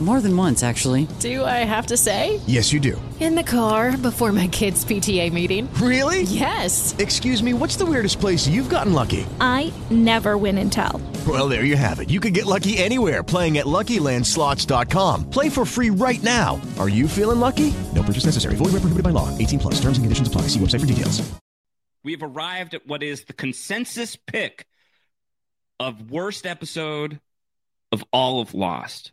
More than once, actually. Do I have to say? Yes, you do. In the car before my kids' PTA meeting. Really? Yes. Excuse me, what's the weirdest place you've gotten lucky? I never win and tell. Well, there you have it. You can get lucky anywhere playing at LuckyLandSlots.com. Play for free right now. Are you feeling lucky? No purchase necessary. Void where prohibited by law. 18 plus. Terms and conditions apply. See website for details. We've arrived at what is the consensus pick of worst episode of all of Lost.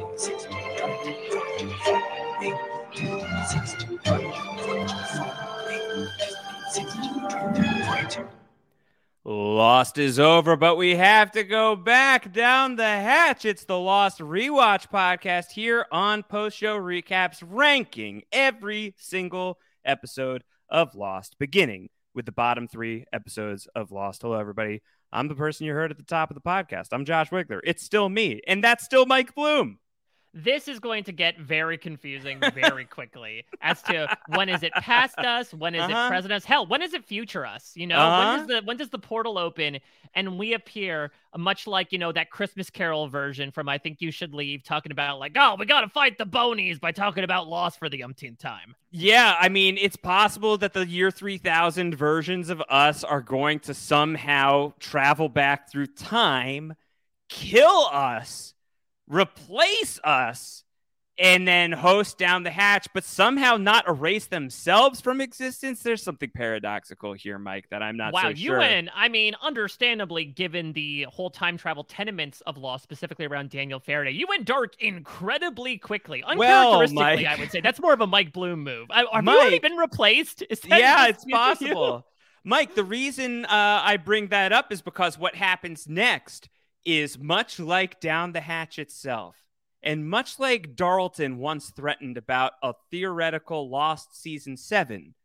Lost is over, but we have to go back down the hatch. It's the Lost Rewatch podcast here on Post Show Recaps, ranking every single episode of Lost, beginning with the bottom three episodes of Lost. Hello, everybody. I'm the person you heard at the top of the podcast. I'm Josh Wigler. It's still me, and that's still Mike Bloom. This is going to get very confusing very quickly as to when is it past us, when is Uh-huh. it present us, hell, when is it future us? You know, Uh-huh. when does the when does the portal open and we appear much like you know that Christmas Carol version from I Think You Should Leave, talking about like, oh, we got to fight the bonies by talking about loss for the umpteenth time. Yeah, I mean, it's possible that the year 3000 versions of us are going to somehow travel back through time, kill us, replace us, and then host down the hatch, but somehow not erase themselves from existence. There's something paradoxical here, Mike, that I'm not wow, so you sure. win. I mean, understandably, given the whole time travel tenements of law, specifically around Daniel Faraday, you went dark incredibly quickly. Well, Uncharacteristically, Mike- I would say that's more of a Mike Bloom move. I, have you already been replaced? Yeah, it's you? possible. Mike, the reason uh, I bring that up is because what happens next is much like Down the Hatch itself. And much like Darlton once threatened about a theoretical lost season seven,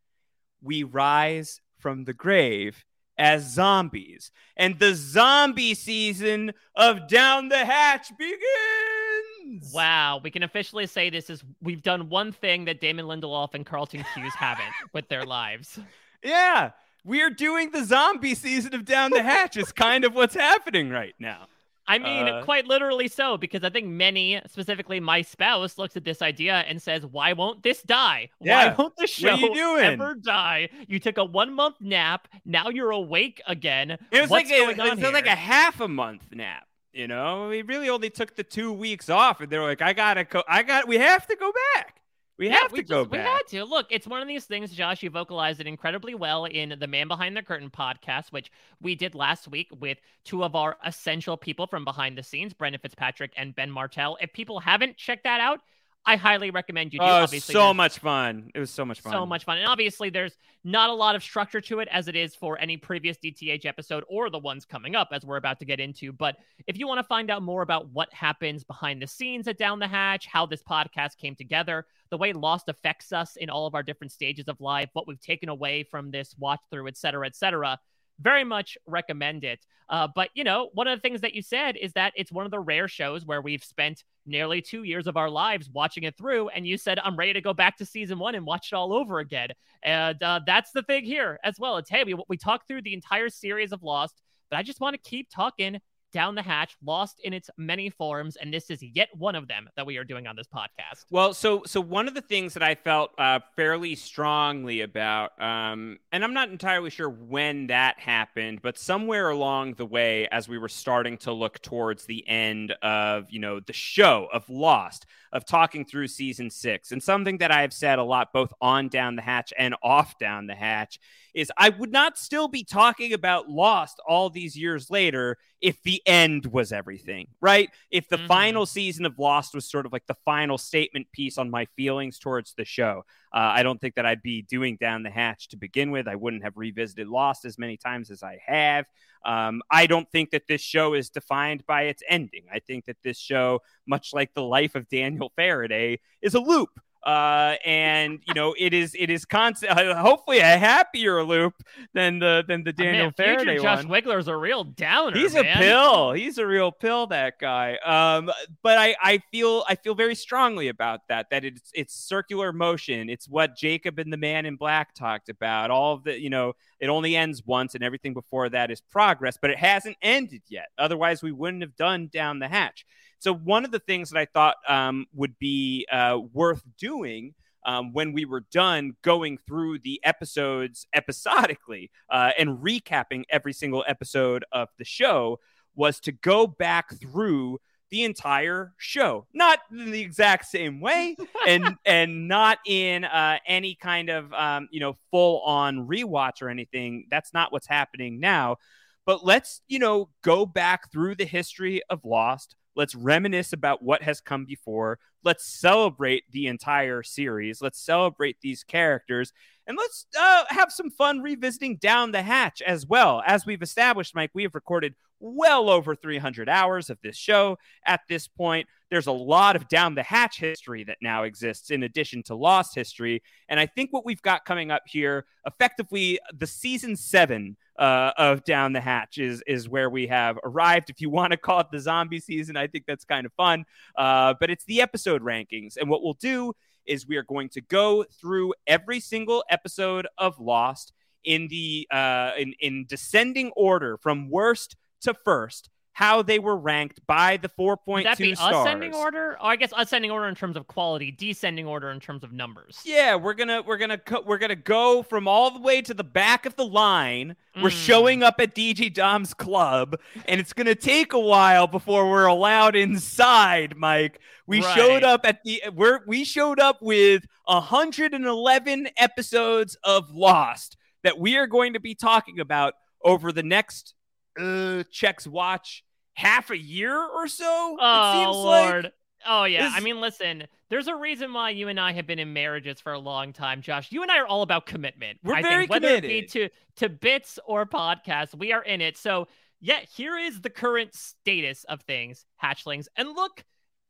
we rise from the grave as zombies. And the zombie season of Down the Hatch begins. Wow, we can officially say this is we've done one thing that Damon Lindelof and Carlton Cuse haven't with their lives. Yeah, we're doing the zombie season of Down the Hatch, is kind of what's happening right now. I mean, Uh, quite literally so, because I think many, specifically my spouse, looks at this idea and says, "Why won't this die? Yeah. Why won't the What show are you doing?" ever die? You took a one month nap, now you're awake again. It was What's like a, going on it was like a half a month nap. You know, we really only took the two weeks off, and they're like, "I gotta go. I got. We have to go back. We Yeah, have we to go just- We had to. Look, it's one of these things, Josh, you vocalized it incredibly well in the Man Behind the Curtain podcast, which we did last week with two of our essential people from behind the scenes, Brendan Fitzpatrick and Ben Martell. If people haven't checked that out, I highly recommend you do. Oh, Obviously, so much fun! It was so much fun. so much fun. And obviously, there's not a lot of structure to it as it is for any previous DTH episode or the ones coming up, as we're about to get into. But if you want to find out more about what happens behind the scenes at Down the Hatch, how this podcast came together, the way Lost affects us in all of our different stages of life, what we've taken away from this watch through, et cetera, et cetera, very much recommend it. Uh, but, you know, one of the things that you said is that it's one of the rare shows where we've spent nearly two years of our lives watching it through. And you said, I'm ready to go back to season one and watch it all over again. And uh, that's the thing here as well. It's, hey, we, we talked through the entire series of Lost, but I just want to keep talking down the hatch, Lost in its many forms. And this is yet one of them that we are doing on this podcast. Well, so so one of the things that I felt uh, fairly strongly about, um, and I'm not entirely sure when that happened, but somewhere along the way, as we were starting to look towards the end of you know the show of Lost, of talking through season six, and something that I've said a lot, both on Down the Hatch and off Down the Hatch, is I would not still be talking about Lost all these years later if the end was everything, right? If the Mhm. final season of Lost was sort of like the final statement piece on my feelings towards the show. Uh, I don't think that I'd be doing Down the Hatch to begin with. I wouldn't have revisited Lost as many times as I have. Um, I don't think that this show is defined by its ending. I think that this show, much like the life of Daniel Faraday, is a loop. Uh, and you know it is it is constant. Hopefully, a happier loop than the than the Daniel future Faraday Josh one. Wigler's a real downer. He's man. a pill. He's a real pill. That guy. Um, but I, I feel, I feel very strongly about that. That it's, it's circular motion. It's what Jacob and the Man in Black talked about. All of the, you know, it only ends once, and everything before that is progress. But it hasn't ended yet. Otherwise, we wouldn't have done down the hatch. So one of the things that I thought um, would be uh, worth doing um, when we were done going through the episodes episodically uh, and recapping every single episode of the show was to go back through the entire show. Not in the exact same way and and not in uh, any kind of um, you know full on rewatch or anything. That's not what's happening now. But let's you know go back through the history of lost let's reminisce about what has come before. Let's celebrate the entire series. Let's celebrate these characters. And let's uh, have some fun revisiting down the hatch as well. As we've established mike we have recorded well over 300 hours of this show. At this point there's a lot of down the hatch history that now exists in addition to lost history. And i think what we've got coming up here effectively the season seven uh, of down the hatch is is where we have arrived. If you want to call it the zombie season i think that's kind of fun. Uh, but it's the episode rankings. And what we'll do is we are going to go through every single episode of lost in the uh, in, in descending order from worst to first how they were ranked by the 4.2 Would that be stars. ascending order? Or I guess ascending order in terms of quality, descending order in terms of numbers. Yeah, we're gonna we're gonna co- we're gonna go from all the way to the back of the line. We're Mm. showing up at DJ Dom's club, and it's gonna take a while before we're allowed inside. Mike, we Right. showed up at the we're we showed up with 111 episodes of Lost that we are going to be talking about over the next uh checks watch half a year or so. Oh it seems Lord. like. Oh yeah. I mean, listen. There's a reason why you and I have been in marriages for a long time, Josh. You and I are all about commitment. We're I very think, whether it be committed. to to bits or podcasts, we are in it. So yeah, here is the current status of things, hatchlings. And look,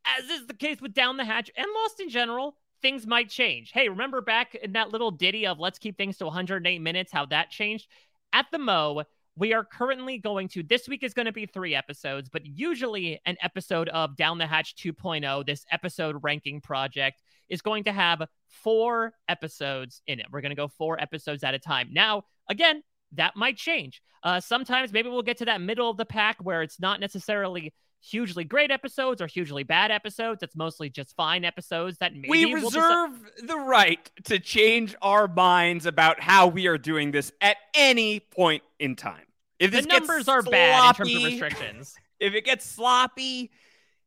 as is the case with Down the Hatch and Lost in general, things might change. Hey, remember back in that little ditty of let's keep things to 108 minutes, how that changed? At the Mo, we are currently going to this week is going to be three episodes, but usually an episode of Down the Hatch 2.0, this episode ranking project, is going to have four episodes in it. We're going to go four episodes at a time. Now, again, that might change. Uh, sometimes maybe we'll get to that middle of the pack where it's not necessarily hugely great episodes or hugely bad episodes. It's mostly just fine episodes that maybe we we'll deci- reserve the right to change our minds about how we are doing this at any point in time. If the numbers are bad in terms of restrictions. if it gets sloppy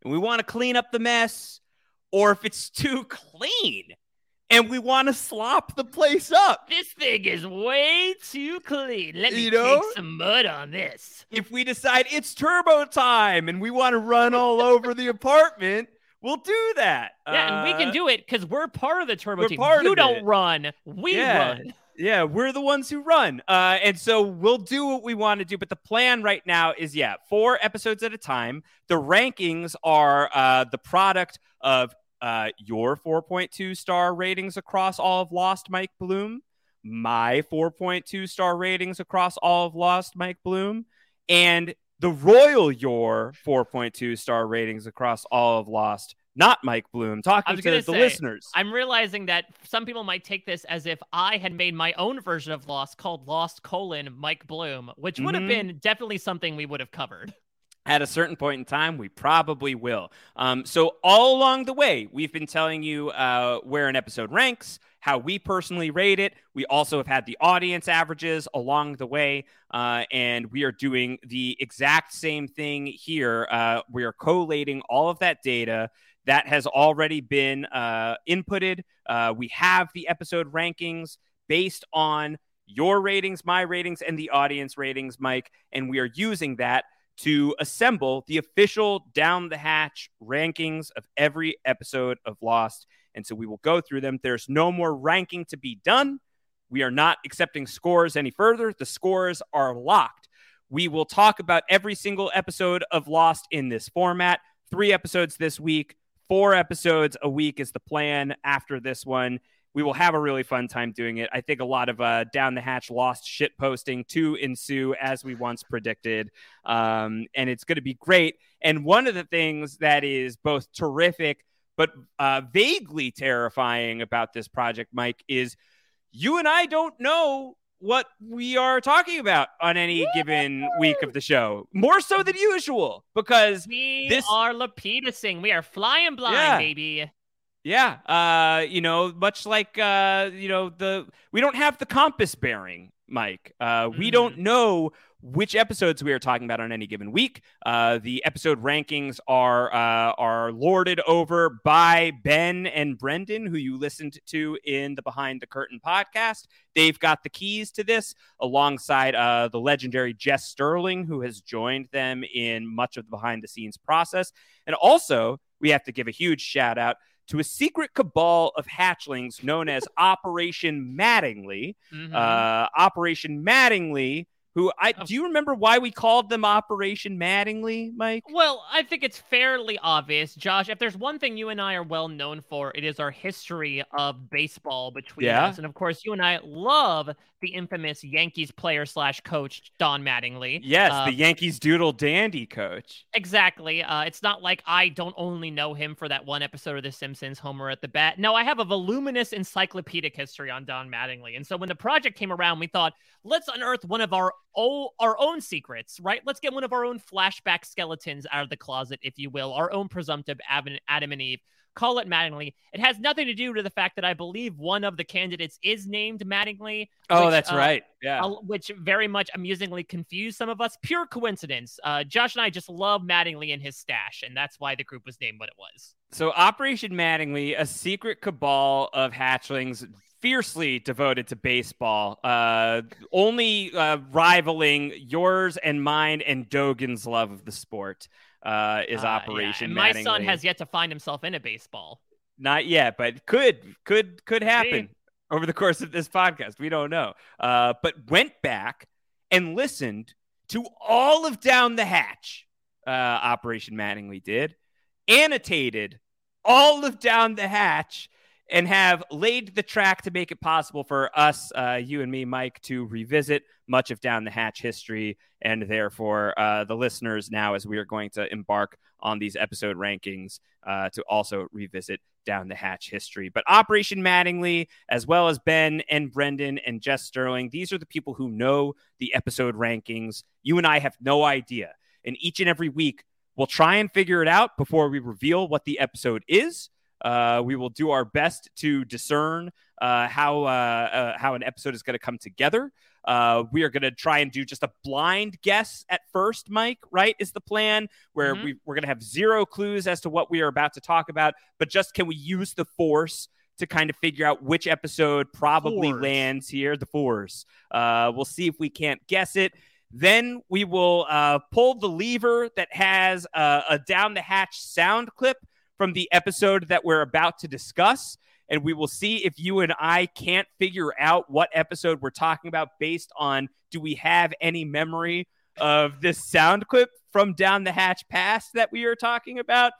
and we want to clean up the mess, or if it's too clean and we want to slop the place up. This thing is way too clean. Let me You know? take some mud on this. If we decide it's turbo time and we want to run all over the apartment, we'll do that. Yeah, and we can Uh, do it because we're part of the turbo team. you don't it. run, we yeah. run. Yeah, we're the ones who run. Uh, and so we'll do what we want to do. But the plan right now is yeah, four episodes at a time. The rankings are uh, the product of uh, your 4.2 star ratings across all of Lost Mike Bloom, my 4.2 star ratings across all of Lost Mike Bloom, and the Royal Your 4.2 star ratings across all of Lost, not Mike Bloom, talking to the say, listeners. I'm realizing that some people might take this as if I had made my own version of Lost called Lost colon Mike Bloom, which would have Mhm. been definitely something we would have covered. at a certain point in time, we probably will. Um, so, all along the way, we've been telling you uh, where an episode ranks, how we personally rate it. We also have had the audience averages along the way, uh, and we are doing the exact same thing here. Uh, we are collating all of that data that has already been uh, inputted. Uh, we have the episode rankings based on your ratings, my ratings, and the audience ratings, Mike, and we are using that to assemble the official down the hatch rankings of every episode of Lost. And so we will go through them. There's no more ranking to be done. We are not accepting scores any further. The scores are locked. We will talk about every single episode of Lost in this format. Three episodes this week, four episodes a week is the plan after this one. We will have a really fun time doing it. I think a lot of uh, down the hatch lost shit posting to ensue as we once predicted. Um, and it's going to be great. And one of the things that is both terrific but uh, vaguely terrifying about this project, Mike, is you and I don't know what we are talking about on any given week of the show, more so than usual, because We this are lapidusing. We are flying blind, Yeah. baby. Yeah, uh, you know, much like uh, you know, the we don't have the compass bearing, Mike. Uh, we don't know which episodes we are talking about on any given week. Uh, the episode rankings are uh, are lorded over by Ben and Brendan, who you listened to in the Behind the Curtain podcast. They've got the keys to this, alongside uh, the legendary Jess Sterling, who has joined them in much of the behind the scenes process. And also, we have to give a huge shout out to a secret cabal of hatchlings known as Operation Mattingly. Mhm. Uh, Operation Mattingly, who I do you remember why we called them Operation Mattingly, Mike? Well, I think it's fairly obvious, Josh. If there's one thing you and I are well known for, it is our history of baseball between Yeah. us. And of course, you and I love the infamous Yankees player slash coach Don Mattingly. Yes, Uh, the Yankees Doodle Dandy coach. Exactly. Uh, it's not like I don't only know him for that one episode of The Simpsons, Homer at the Bat. No, I have a voluminous encyclopedic history on Don Mattingly. And so when the project came around, we thought, let's unearth one of our o- our own secrets, right? Let's get one of our own flashback skeletons out of the closet, if you will, our own presumptive Adam, and Eve. Call it Mattingly. It has nothing to do with the fact that I believe one of the candidates is named Mattingly. Oh, which, that's uh, right. Yeah. uh, which very much amusingly confused some of us. Pure coincidence. Uh, Josh and I just love Mattingly and his stash, and that's why the group was named what it was. So, Operation Mattingly, a secret cabal of hatchlings fiercely devoted to baseball, uh, only uh, rivaling yours and mine and Dogen's love of the sport, uh, is yeah, Operation and my Mattingly. son has yet to find himself in a baseball. Not yet, but could could could happen See? over the course of this podcast. We don't know. Uh, but went back and listened to all of Down the Hatch. Uh, Operation Mattingly did annotated all of Down the Hatch and have laid the track to make it possible for us, uh, you and me, Mike, to revisit much of Down the Hatch history, and therefore uh, the listeners now, as we are going to embark on these episode rankings, uh, to also revisit Down the Hatch history. But Operation Mattingly, as well as Ben and Brendan and Jess Sterling, these are the people who know the episode rankings. You and I have no idea. And each and every week, we'll try and figure it out before we reveal what the episode is. Uh, we will do our best to discern uh, how uh, uh, how an episode is going to come together. Uh, we are going to try and do just a blind guess at first, Mike. Right is the plan where Mhm. we, we're going to have zero clues as to what we are about to talk about, but just can we use the force to kind of figure out which episode probably Fours. lands here. The fours. Uh, we'll see if we can't guess it. Then we will uh, pull the lever that has a down the hatch sound clip from the episode that we're about to discuss. And we will see if you and I can't figure out what episode we're talking about based on do we have any memory of this sound clip from down the hatch pass that we are talking about.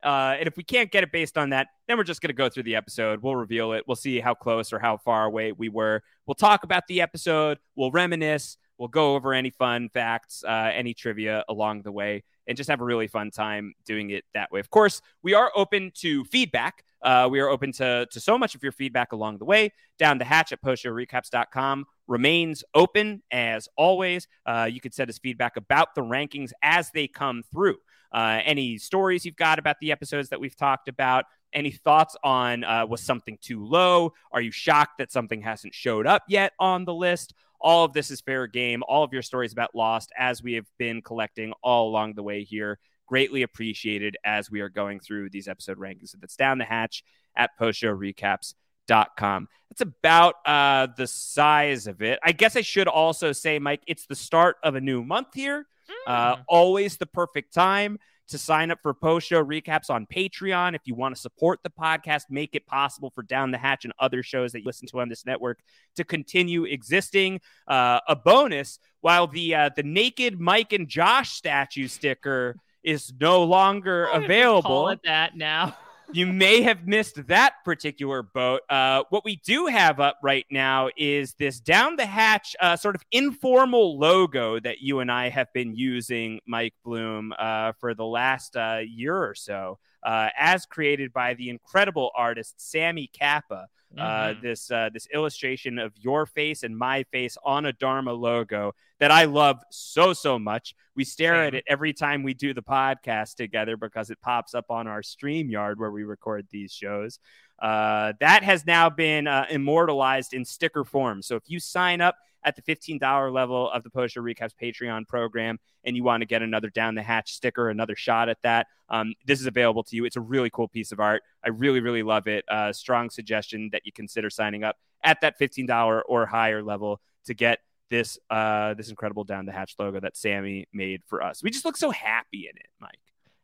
Uh, and if we can't get it based on that, then we're just going to go through the episode. We'll reveal it. We'll see how close or how far away we were. We'll talk about the episode. We'll reminisce. We'll go over any fun facts, uh, any trivia along the way, and just have a really fun time doing it that way. Of course, we are open to feedback. Uh, we are open to, to so much of your feedback along the way. Down the hatch at postshowrecaps.com remains open as always. Uh, you can send us feedback about the rankings as they come through. Uh, any stories you've got about the episodes that we've talked about, any thoughts on uh, was something too low? Are you shocked that something hasn't showed up yet on the list? All of this is fair game. All of your stories about Lost, as we have been collecting all along the way here, greatly appreciated as we are going through these episode rankings. So that's down the hatch at postshowrecaps.com. That's about uh, the size of it. I guess I should also say, Mike, it's the start of a new month here. Uh, always the perfect time to sign up for post show recaps on Patreon. If you want to support the podcast, make it possible for Down the Hatch and other shows that you listen to on this network to continue existing. Uh, a bonus while the uh, the naked Mike and Josh statue sticker is no longer Call available. it that now. you may have missed that particular boat. Uh, what we do have up right now is this down the hatch uh, sort of informal logo that you and I have been using, Mike Bloom, uh, for the last uh, year or so, uh, as created by the incredible artist Sammy Kappa. Uh, Mhm. this uh, this illustration of your face and my face on a Dharma logo that I love so so much. We stare at it every time we do the podcast together because it pops up on our StreamYard where we record these shows. Uh, that has now been uh, immortalized in sticker form. So if you sign up at the $15 level of the Post Show Recaps Patreon program and you want to get another down the hatch sticker, another shot at that, um, this is available to you. It's a really cool piece of art. I really, really love it. Uh, strong suggestion that you consider signing up at that $15 or higher level to get this uh, this incredible down the hatch logo that Sammy made for us. We just look so happy in it, Mike.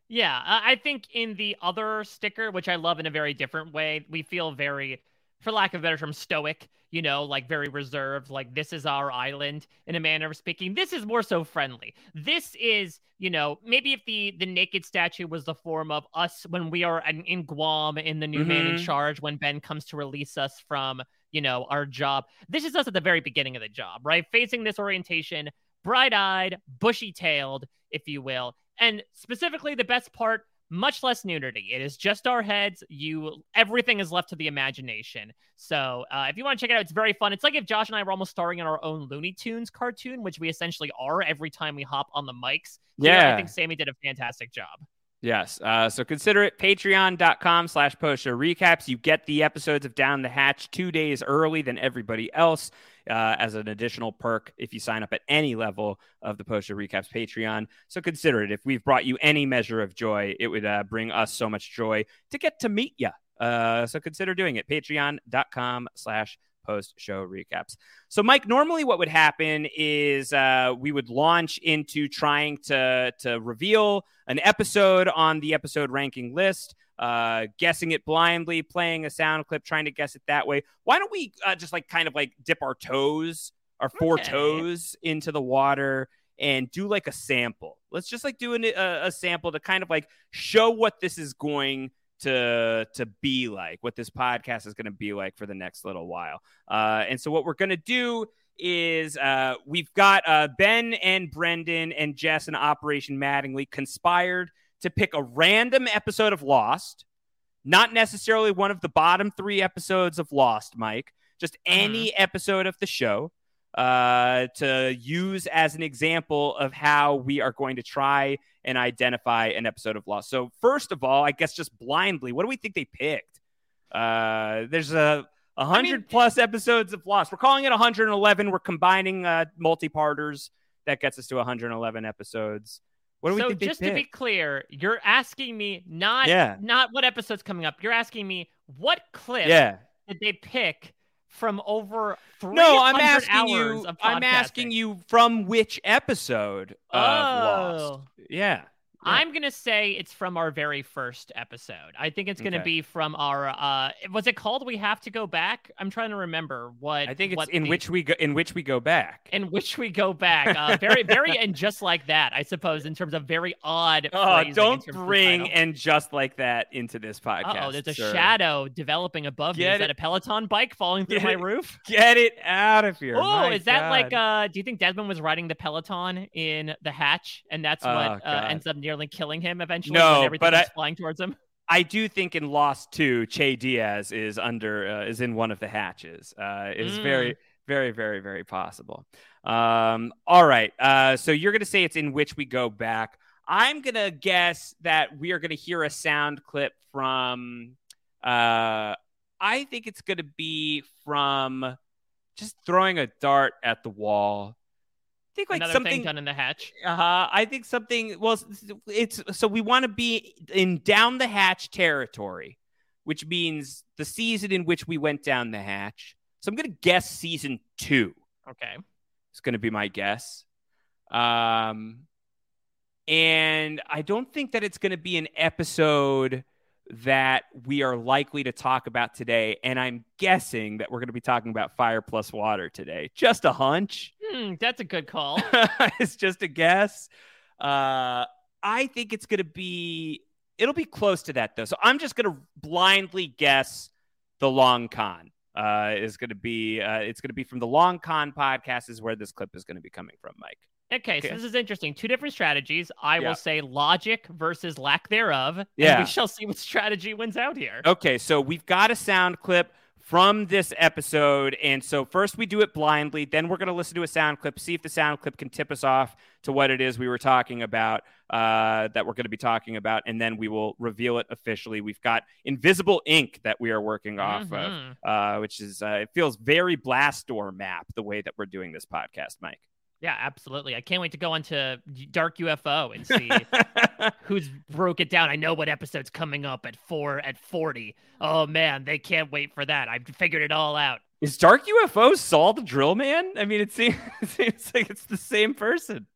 Yeah, I think in the other sticker, which I love in a very different way, we feel very, for lack of a better term, stoic. You know, like very reserved. Like this is our island in a manner of speaking. This is more so friendly. This is, you know, maybe if the the naked statue was the form of us when we are in, in Guam in the new man in Mhm. charge when Ben comes to release us from, you know, our job. This is us at the very beginning of the job, right? Facing this orientation, bright-eyed, bushy-tailed, if you will. And specifically the best part, much less nudity. It is just our heads. You everything is left to the imagination. So uh, if you want to check it out, it's very fun. It's like if Josh and I were almost starring in our own Looney Tunes cartoon, which we essentially are every time we hop on the mics. Yeah. I think Sammy did a fantastic job. Yes. Uh, so consider it patreon.com slash post show recaps. You get the episodes of Down the Hatch two days early than everybody else uh, as an additional perk if you sign up at any level of the post show recaps Patreon. So consider it. If we've brought you any measure of joy, it would uh, bring us so much joy to get to meet you. Uh, so consider doing it. Patreon.com slash post show recaps. So, Mike, normally what would happen is uh, we would launch into trying to to reveal an episode on the episode ranking list, uh, guessing it blindly, playing a sound clip, trying to guess it that way. Why don't we uh, just like kind of like dip our toes, our four Okay. toes into the water? And do like a sample. Let's just like do an, a, a sample to kind of like show what this is going to to be like, what this podcast is going to be like for the next little while. Uh, and so what we're going to do is uh, we've got uh, Ben and Brendan and Jess and Operation Mattingly conspired to pick a random episode of Lost, not necessarily one of the bottom three episodes of Lost, Mike, just any episode of the show uh, to use as an example of how we are going to try and identify an episode of Lost. So, first of all, I guess just blindly, what do we think they picked? Uh, there's a a hundred plus episodes of Lost. We're calling it 111. We're combining uh, multi-parters. That gets us to 111 episodes. What do we so think they just to be clear, you're asking me not Yeah. not what episode's coming up. You're asking me what clip Yeah. did they pick from over 300 No, I'm asking you. I'm asking you from which episode of Lost? Oh. Yeah. I'm gonna say it's from our very first episode. I think it's gonna Okay. be from our. uh Was it called "We Have to Go Back"? I'm trying to remember what. I think it's in the- which we go in which we go back. in which we go back. Uh, very, very, and just like that, I suppose, in terms of very odd. Oh, don't terms of the bring and just like that into this podcast. Uh-oh, there's a sir. shadow developing above me. Get Is that a Peloton bike falling through Get my it- roof? Get it out of here. Oh, is that like uh do you think Desmond was riding the Peloton in the hatch and that's what Oh, uh, ends up nearly killing him eventually No, when everything but I- flying towards him? I do think in Lost 2, Che Diaz is under uh, is in one of the hatches. Uh, is Mm. very very very very possible. Um, all right. Uh, so you're gonna say it's in which we go back. I'm gonna guess that we are gonna hear a sound clip from. Uh, I think it's gonna be from just throwing a dart at the wall. I think like Another something thing done in the hatch. Uh-huh. I think something. Well, it's so we want to be in down the hatch territory, which means the season in which we went down the hatch. So I'm gonna guess season two. Okay. It's gonna be my guess. Um, and I don't think that it's gonna be an episode that we are likely to talk about today. And I'm guessing that we're gonna be talking about Fire Plus Water today. Just a hunch. Hmm, that's a good call. it's just a guess. Uh, I think it's going to be, it'll be close to that though. So I'm just going to blindly guess the long con uh, is going to be, uh, it's going to be from the long con podcast is where this clip is going to be coming from, Mike. Okay, so Okay. this is interesting. Two different strategies. I Yeah. will say logic versus lack thereof. and Yeah. we shall see what strategy wins out here. Okay, so we've got a sound clip from this episode. And so first we do it blindly, then we're going to listen to a sound clip, see if the sound clip can tip us off to what it is we were talking about, uh, that we're going to be talking about, and then we will reveal it officially. We've got invisible ink that we are working off Mhm. of, uh, which is, uh, it feels very Blastdoor map the way that we're doing this podcast, Mike. Yeah, absolutely. I can't wait to go onto Dark UFO and see who's broke it down. I know what episode's coming up at four at forty. Oh man, they can't wait for that. I've figured it all out. Is Dark UFO Saul the Drill Man? I mean, it seems, it seems like it's the same person.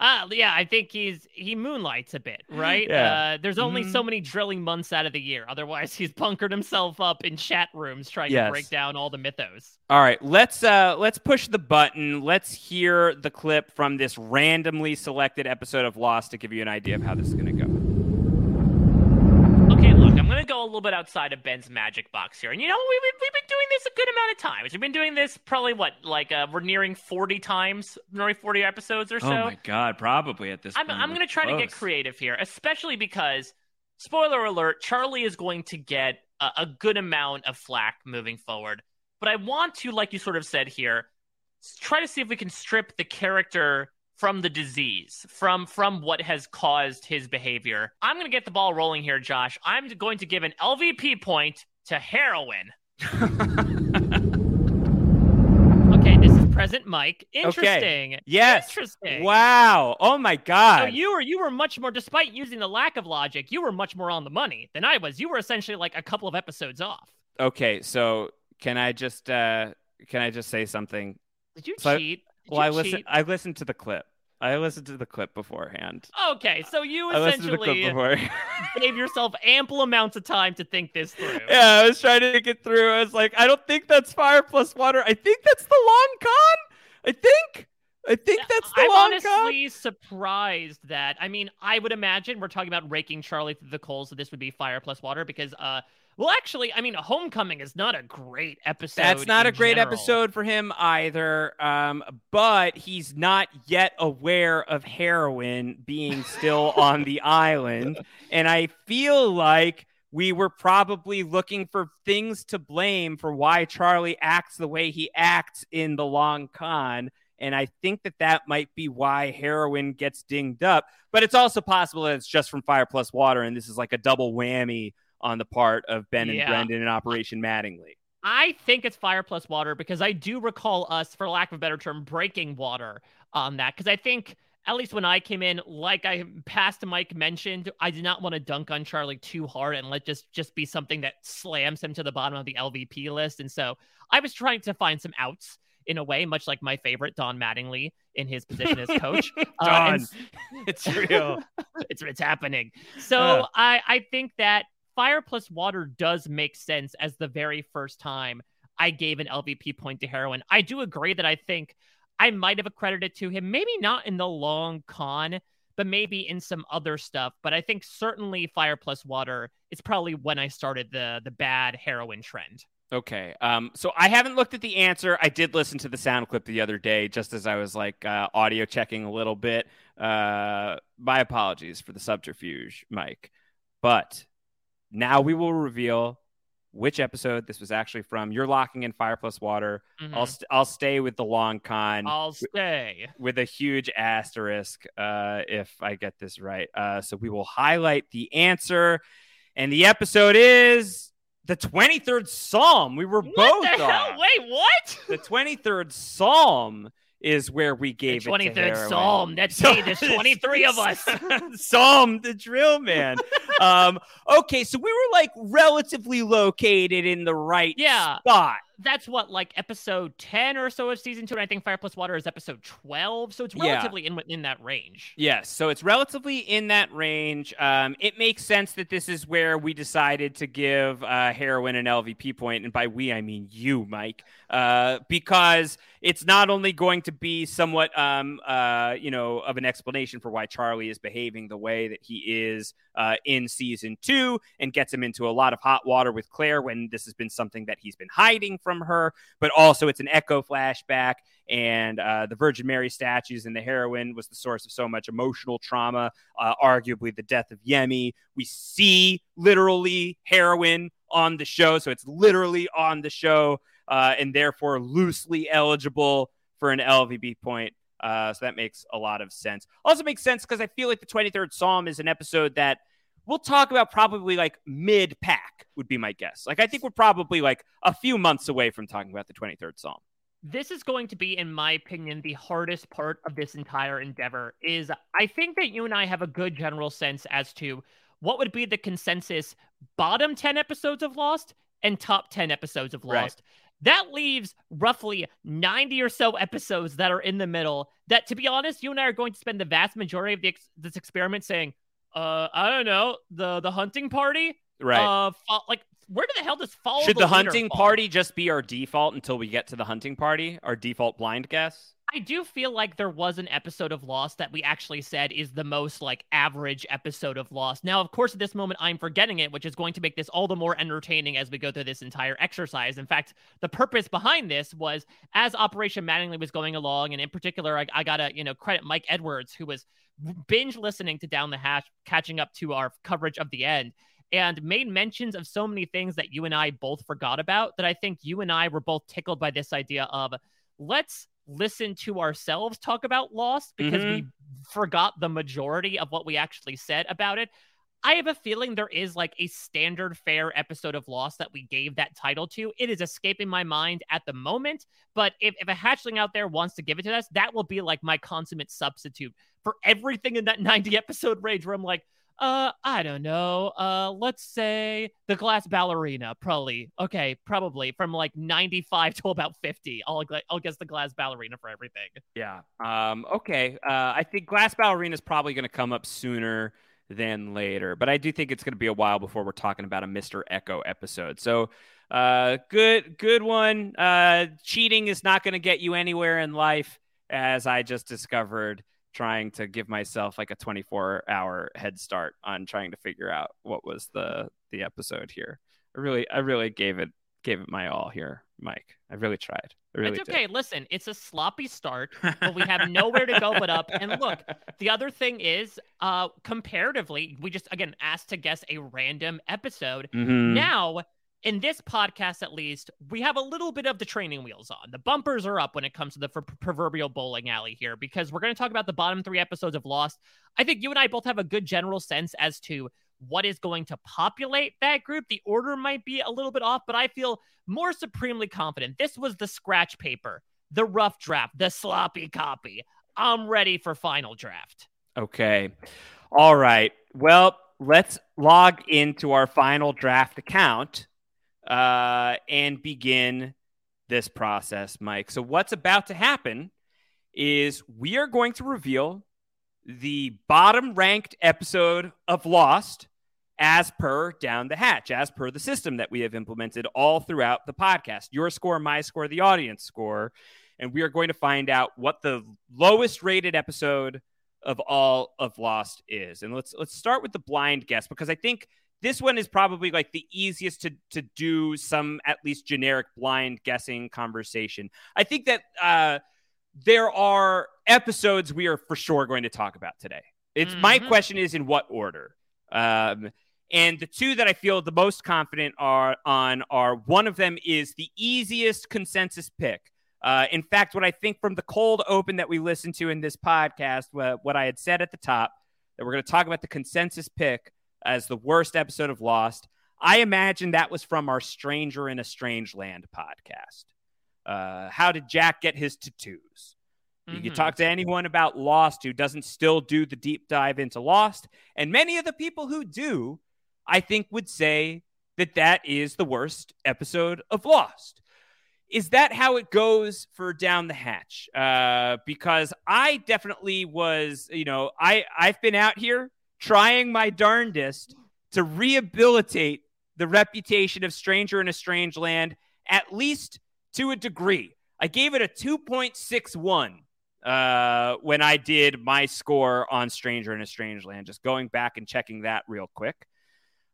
Uh yeah, I think he's he moonlights a bit, right? Yeah. Uh, there's only so Mhm. many drilling months out of the year. Otherwise, he's bunkered himself up in chat rooms trying Yes. to break down all the mythos. All right, let's uh let's push the button. Let's hear the clip from this randomly selected episode of Lost to give you an idea of how this is going to go. Okay, look, I'm gonna go a little bit outside of Ben's magic box here, and you know we, we, we've been doing this a good amount of times. We've been doing this probably what, like uh, we're nearing 40 times, nearly 40 episodes or so. Oh my God, probably at this I'm, I'm going to try to get creative here, especially because, spoiler alert, Charlie is going to get a, a good amount of flack moving forward. But I want to, like you sort of said here, try to see if we can strip the character from the disease, from from what has caused his behavior. I'm going to get the ball rolling here, Josh. I'm going to give an LVP point to heroin. okay, this is present Mike. Interesting. Yes. Interesting. Wow. Oh my So god. you were you were much more, despite using the lack of logic, you were much more on the money than I was. You were essentially like a couple of episodes off. okay, so can I just uh can I just say something? Did you So cheat? Well, I you listened? I listened to the clip. I listened to the clip beforehand. Okay, so you I listened to the clip essentially gave yourself ample amounts of time to think this through. yeah, I was trying to get through. I was like, I don't think that's fire plus water. I think that's the long con. I think. I think that's the I'm long honestly surprised that. I mean, I would imagine we're talking about raking Charlie through the coals, so this would be fire plus water because, uh, well, actually, I mean, Homecoming is not a great episode. That's not a great general. episode for him either. Um, but he's not yet aware of heroin being still on the island. And I feel like we were probably looking for things to blame for why Charlie acts the way he acts in the long con. And I think that that might be why heroin gets dinged up. But it's also possible that it's just from Fire Plus Water. And this is like a double whammy on the part of Ben and Yeah. Brendan in Operation Mattingly. I think it's fire plus water because I do recall us, for lack of a better term, breaking water on that. Because I think at least when I came in, like I past Mike mentioned, I did not want to dunk on Charlie too hard and let just just be something that slams him to the bottom of the LVP list. And so I was trying to find some outs in a way, much like my favorite Don Mattingly in his position as coach. Don, uh, it's real. it's it's happening. So uh. I I think that fire plus water does make sense as the very first time I gave an LVP point to heroin. I do agree that I think I might have accredited to him, maybe not in the long con, but maybe in some other stuff. But I think certainly fire plus water is probably when I started the the bad heroin trend. Okay. Um, so I haven't looked at the answer. I did listen to the sound clip the other day, just as I was like uh, audio checking a little bit. Uh, my apologies for the subterfuge, Mike. But now we will reveal which episode this was actually from. You're locking in Fire Plus Water. Mm-hmm. I'll i st- I'll stay with the long con. I'll stay with a huge asterisk uh, if I get this right. Uh, so we will highlight the answer, and the episode is the 23rd Psalm. We were what both the hell? Wait, what? The 23rd Psalm is where we gave the 23rd it 23rd Psalm. That's me. There's 23 of us. Psalm, the drill man. um, okay, so we were like relatively located in the right yeah. spot that's what like episode 10 or so of season 2 and i think fire plus water is episode 12 so it's relatively yeah. in in that range yes so it's relatively in that range um, it makes sense that this is where we decided to give uh, heroin an lvp point and by we i mean you mike uh, because it's not only going to be somewhat um, uh, you know of an explanation for why charlie is behaving the way that he is uh, in season two and gets him into a lot of hot water with claire when this has been something that he's been hiding from her, but also it's an Eko flashback. And uh, the Virgin Mary statues and the heroin was the source of so much emotional trauma, uh, arguably the death of Yemi. We see literally heroin on the show. So it's literally on the show uh, and therefore loosely eligible for an LVP point. Uh, so that makes a lot of sense. Also makes sense because I feel like the 23rd Psalm is an episode that – we'll talk about probably like mid pack would be my guess. Like I think we're probably like a few months away from talking about the 23rd Psalm. This is going to be, in my opinion, the hardest part of this entire endeavor. Is I think that you and I have a good general sense as to what would be the consensus bottom 10 episodes of Lost and top 10 episodes of Lost. Right. That leaves roughly 90 or so episodes that are in the middle. That, to be honest, you and I are going to spend the vast majority of the ex- this experiment saying, uh, I don't know, the the hunting party, right? Uh, fo- like where the hell does follow? Should the, the hunting party just be our default until we get to the hunting party? Our default blind guess. I do feel like there was an episode of Lost that we actually said is the most like average episode of Lost. Now, of course, at this moment, I'm forgetting it, which is going to make this all the more entertaining as we go through this entire exercise. In fact, the purpose behind this was as Operation Mattingly was going along, and in particular, I, I gotta you know credit Mike Edwards, who was binge listening to Down the Hatch, catching up to our coverage of the end and made mentions of so many things that you and I both forgot about that I think you and I were both tickled by this idea of let's listen to ourselves talk about Lost because mm-hmm. we forgot the majority of what we actually said about it. I have a feeling there is like a standard fair episode of Lost that we gave that title to. It is escaping my mind at the moment, but if, if a hatchling out there wants to give it to us, that will be like my consummate substitute for everything in that 90 episode range where I'm like, uh, I don't know. Uh, let's say the glass ballerina, probably. Okay, probably from like 95 to about 50. I'll I'll guess the glass ballerina for everything. Yeah. Um. Okay. Uh, I think glass ballerina is probably going to come up sooner than later, but I do think it's going to be a while before we're talking about a Mr. Eko episode. So, uh, good, good one. Uh, cheating is not going to get you anywhere in life, as I just discovered trying to give myself like a 24 hour head start on trying to figure out what was the the episode here. I really I really gave it gave it my all here, Mike. I really tried. I really it's okay. Did. Listen, it's a sloppy start, but we have nowhere to go but up. And look, the other thing is, uh, comparatively, we just again asked to guess a random episode. Mm-hmm. Now in this podcast, at least, we have a little bit of the training wheels on. The bumpers are up when it comes to the proverbial bowling alley here because we're going to talk about the bottom three episodes of Lost. I think you and I both have a good general sense as to what is going to populate that group. The order might be a little bit off, but I feel more supremely confident. This was the scratch paper, the rough draft, the sloppy copy I'm ready for final draft. Okay. All right. Well, let's log into our final draft account uh, and begin this process, Mike. So, what's about to happen is we are going to reveal the bottom ranked episode of Lost as per Down the Hatch, as per the system that we have implemented all throughout the podcast. Your score, my score, the audience score. And we are going to find out what the lowest rated episode of all of Lost is. And let's let's start with the blind guess because I think this one is probably like the easiest to to do some at least generic blind guessing conversation. I think that uh, there are episodes we are for sure going to talk about today. It's mm-hmm. my question is in what order. Um, and the two that I feel the most confident are on are one of them is the easiest consensus pick. Uh, in fact, what I think from the cold open that we listened to in this podcast, what, what I had said at the top, that we're going to talk about the consensus pick as the worst episode of Lost. I imagine that was from our Stranger in a Strange Land podcast. Uh, how did Jack get his tattoos? Mm-hmm. You can talk to anyone about Lost who doesn't still do the deep dive into Lost. And many of the people who do, I think, would say that that is the worst episode of Lost. Is that how it goes for Down the Hatch? Uh, because I definitely was, you know, I, I've been out here trying my darndest to rehabilitate the reputation of Stranger in a Strange Land, at least to a degree. I gave it a 2.61 uh, when I did my score on Stranger in a Strange Land, just going back and checking that real quick.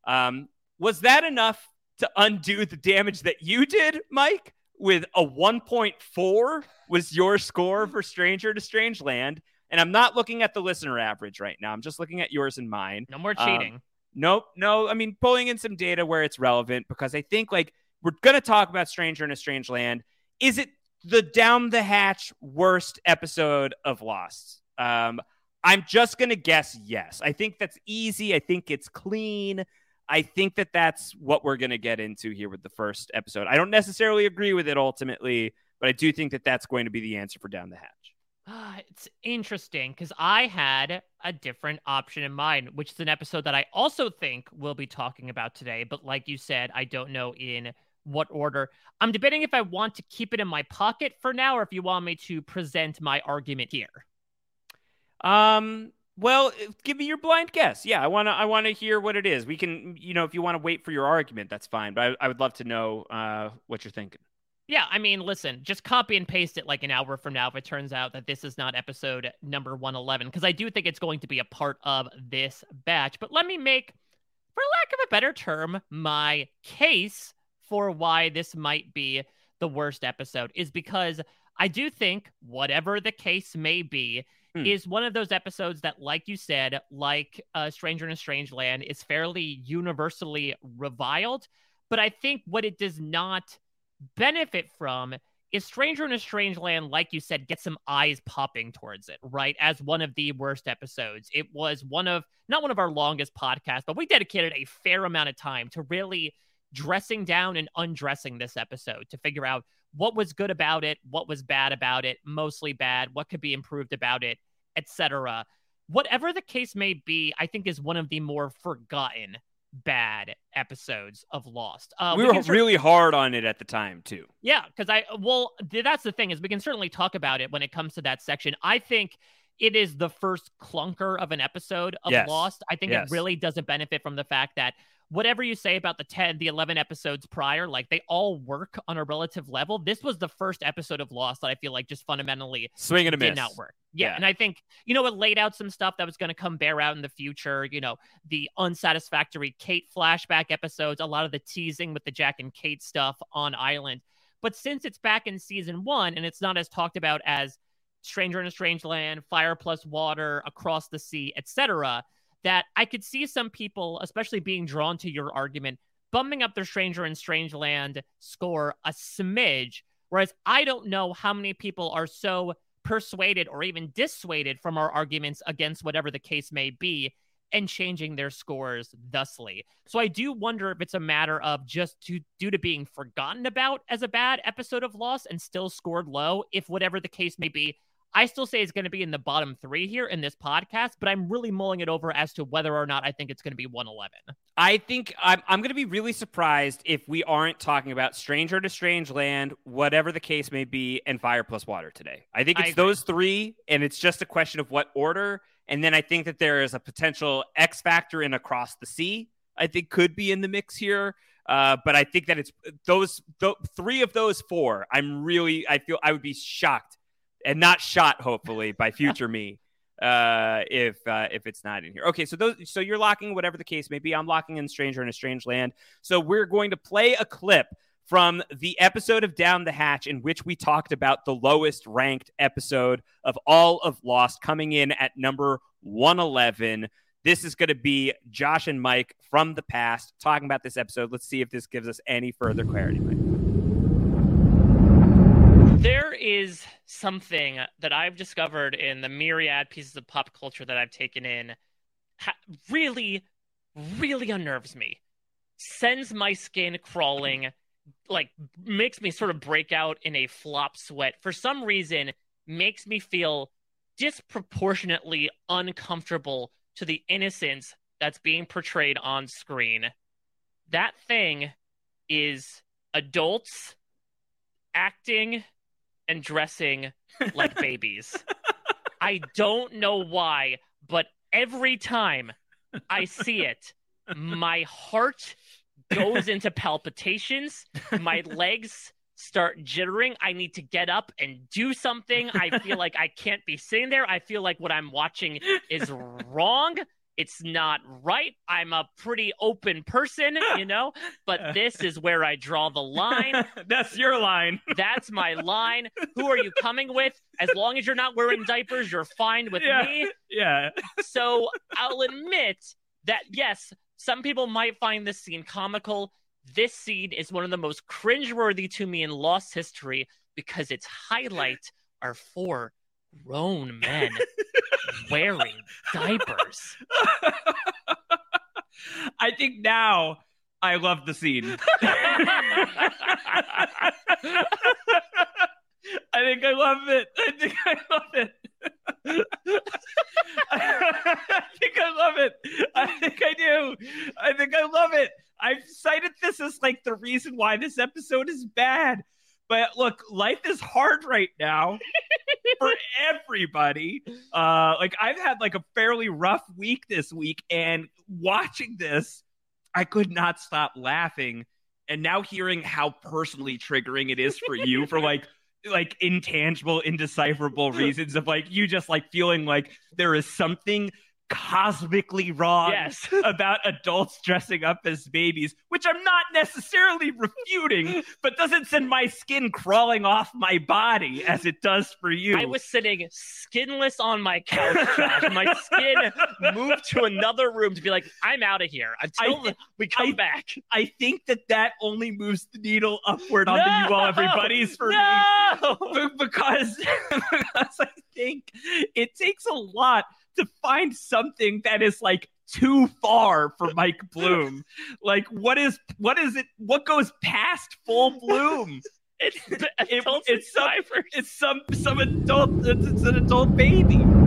Um, was that enough to undo the damage that you did, Mike? With a 1.4 was your score for Stranger to Strange Land. And I'm not looking at the listener average right now. I'm just looking at yours and mine. No more cheating. Um, nope. No, I mean, pulling in some data where it's relevant because I think like we're going to talk about Stranger in a Strange Land. Is it the down the hatch worst episode of Lost? Um, I'm just going to guess yes. I think that's easy. I think it's clean. I think that that's what we're going to get into here with the first episode. I don't necessarily agree with it ultimately, but I do think that that's going to be the answer for Down the Hatch. Uh, it's interesting because I had a different option in mind, which is an episode that I also think we'll be talking about today. But like you said, I don't know in what order. I'm debating if I want to keep it in my pocket for now or if you want me to present my argument here. Um, well, give me your blind guess. Yeah, I want to. I want to hear what it is. We can, you know, if you want to wait for your argument, that's fine. But I, I would love to know uh, what you're thinking. Yeah, I mean, listen, just copy and paste it like an hour from now if it turns out that this is not episode number 111, because I do think it's going to be a part of this batch. But let me make, for lack of a better term, my case for why this might be the worst episode is because I do think, whatever the case may be, hmm. is one of those episodes that, like you said, like uh, Stranger in a Strange Land, is fairly universally reviled. But I think what it does not benefit from is Stranger in a Strange Land, like you said, get some eyes popping towards it, right? As one of the worst episodes. It was one of, not one of our longest podcasts, but we dedicated a fair amount of time to really dressing down and undressing this episode to figure out what was good about it, what was bad about it, mostly bad, what could be improved about it, etc. Whatever the case may be, I think is one of the more forgotten bad episodes of Lost. Uh, we, we were really hard on it at the time too. Yeah, because I well, that's the thing is we can certainly talk about it when it comes to that section. I think it is the first clunker of an episode of yes. Lost. I think yes. it really doesn't benefit from the fact that whatever you say about the 10 the 11 episodes prior like they all work on a relative level this was the first episode of lost that i feel like just fundamentally swing and a did miss. not work yeah, yeah, and i think you know it laid out some stuff that was going to come bear out in the future you know the unsatisfactory kate flashback episodes a lot of the teasing with the jack and kate stuff on island but since it's back in season one and it's not as talked about as stranger in a strange land fire plus water across the sea etc that I could see some people, especially being drawn to your argument, bumping up their Stranger in Strange Land score a smidge. Whereas I don't know how many people are so persuaded or even dissuaded from our arguments against whatever the case may be and changing their scores thusly. So I do wonder if it's a matter of just to, due to being forgotten about as a bad episode of Lost and still scored low, if whatever the case may be, I still say it's going to be in the bottom three here in this podcast, but I'm really mulling it over as to whether or not I think it's going to be 111. I think I'm, I'm going to be really surprised if we aren't talking about Stranger to Strange Land, whatever the case may be, and Fire Plus Water today. I think it's those three, and it's just a question of what order. And then I think that there is a potential X factor in Across the Sea. I think could be in the mix here. Uh, but I think that it's those th- three of those four. I'm really, I feel I would be shocked and not shot, hopefully, by future me uh, if uh, if it's not in here. Okay, so those so you're locking whatever the case may be. I'm locking in Stranger in a Strange Land. So we're going to play a clip from the episode of Down the Hatch in which we talked about the lowest ranked episode of all of Lost coming in at number 111. This is going to be Josh and Mike from the past talking about this episode. Let's see if this gives us any further clarity, Mike. There is something that I've discovered in the myriad pieces of pop culture that I've taken in ha- really, really unnerves me. Sends my skin crawling, like makes me sort of break out in a flop sweat. For some reason, makes me feel disproportionately uncomfortable to the innocence that's being portrayed on screen. That thing is adults acting and dressing like babies. I don't know why, but every time I see it, my heart goes into palpitations, my legs start jittering. I need to get up and do something. I feel like I can't be sitting there. I feel like what I'm watching is wrong. It's not right. I'm a pretty open person, you know, but uh. this is where I draw the line. That's your line. That's my line. Who are you coming with? As long as you're not wearing diapers, you're fine with yeah. me. Yeah. So I'll admit that, yes, some people might find this scene comical. This scene is one of the most cringeworthy to me in Lost history because its highlight are four grown men wearing diapers. I think now I love the scene. I think I love it. I think I love it. I think I love it. I think I do. I think I love it. I've cited this as like the reason why this episode is bad. But look, life is hard right now for everybody. Uh, like I've had like a fairly rough week this week, and watching this, I could not stop laughing. And now hearing how personally triggering it is for you for like like intangible, indecipherable reasons of like you just like feeling like there is something cosmically wrong yes. about adults dressing up as babies, which I'm not necessarily refuting, but doesn't send my skin crawling off my body as it does for you. I was sitting skinless on my couch, Josh. my skin moved to another room to be like, I'm out of here until I, we come I, back. I think that that only moves the needle upward on no! the you all everybody's for no! me because, because I think it takes a lot to find something that is like too far for Mike Bloom. like what is what is it what goes past full bloom? It's it, it's some it's some some adult it's, it's an adult baby.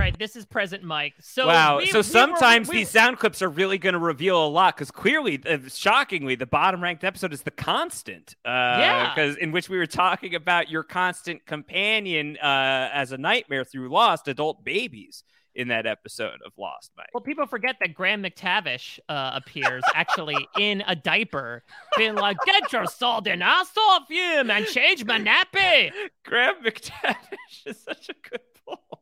Right, this is present Mike. So wow, we, so we sometimes were, we, these sound clips are really going to reveal a lot because clearly, uh, shockingly, the bottom ranked episode is the constant. Uh, yeah, because in which we were talking about your constant companion uh, as a nightmare through Lost, adult babies in that episode of Lost, Mike. Well, people forget that Graham McTavish uh, appears actually in a diaper, being like, "Get your salt-in ass off you, man! Change my nappy." Graham McTavish is such a good pull.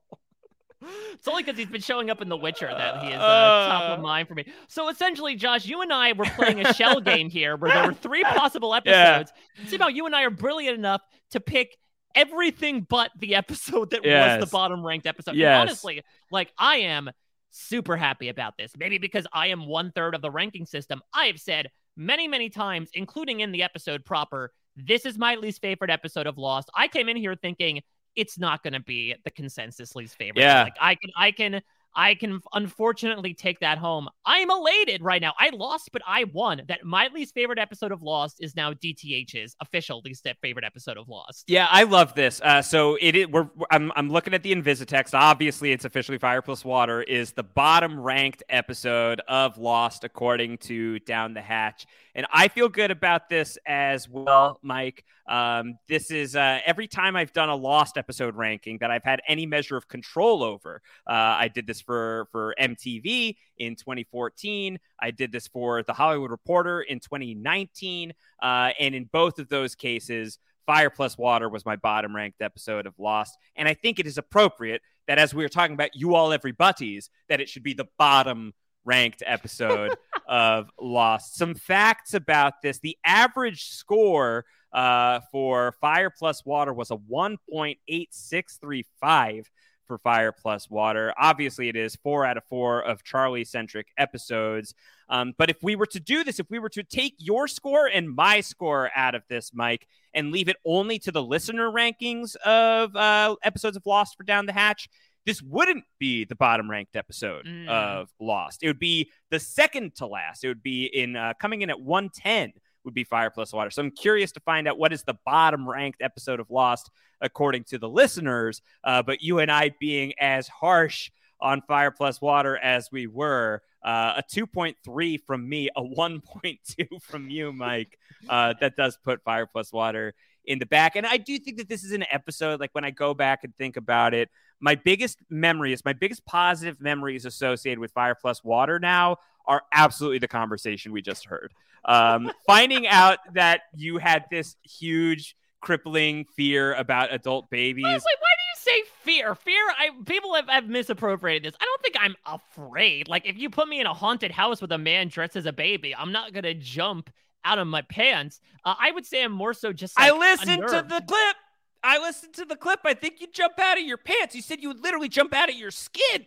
It's only because he's been showing up in The Witcher that he is uh, uh, top of mind for me. So essentially, Josh, you and I were playing a shell game here where there were three possible episodes. Yeah. See about you and I are brilliant enough to pick everything but the episode that yes. was the bottom ranked episode. Yes. And honestly, like I am super happy about this. Maybe because I am one third of the ranking system. I have said many, many times, including in the episode proper, this is my least favorite episode of Lost. I came in here thinking it's not going to be the consensus least favorite. Yeah. Like I can, I can, I can unfortunately take that home. I am elated right now. I lost, but I won. That my least favorite episode of Lost is now DTH's official least favorite episode of Lost. Yeah, I love this. Uh, so it, it we're I'm I'm looking at the Invisitext. Obviously, it's officially Fire Plus Water is the bottom ranked episode of Lost according to Down the Hatch, and I feel good about this as well, Mike. Um, this is uh, every time I've done a Lost episode ranking that I've had any measure of control over. Uh, I did this for for MTV in 2014. I did this for The Hollywood Reporter in 2019, uh, and in both of those cases. Fire Plus Water was my bottom ranked episode of Lost. And I think it is appropriate that as we are talking about you all everybody's, that it should be the bottom ranked episode of Lost. Some facts about this. The average score uh, for Fire Plus Water was a 1.8635 for Fire Plus Water. Obviously, it is four out of four of Charlie centric episodes. Um, but if we were to do this, if we were to take your score and my score out of this, Mike, and leave it only to the listener rankings of uh, episodes of Lost for Down the Hatch, this wouldn't be the bottom ranked episode mm. of Lost. It would be the second to last. It would be in uh, coming in at 110 would be Fire Plus Water. So I'm curious to find out what is the bottom ranked episode of Lost according to the listeners. Uh, but you and I being as harsh on Fire Plus Water as we were, uh, a 2.3 from me, a 1.2 from you, Mike. Uh, that does put Fire Plus Water in the back. And I do think that this is an episode, like when I go back and think about it, my biggest memories, my biggest positive memories associated with Fire Plus Water now are absolutely the conversation we just heard. Um, finding out that you had this huge crippling fear about adult babies. Wait, wait, why do you say fear? Fear, I people have, have misappropriated this. I don't think I'm afraid. Like if you put me in a haunted house with a man dressed as a baby, I'm not gonna jump out of my pants. Uh, I would say I'm more so just. Like, I listened to the clip. I listened to the clip. I think you jump out of your pants. You said you would literally jump out of your skin.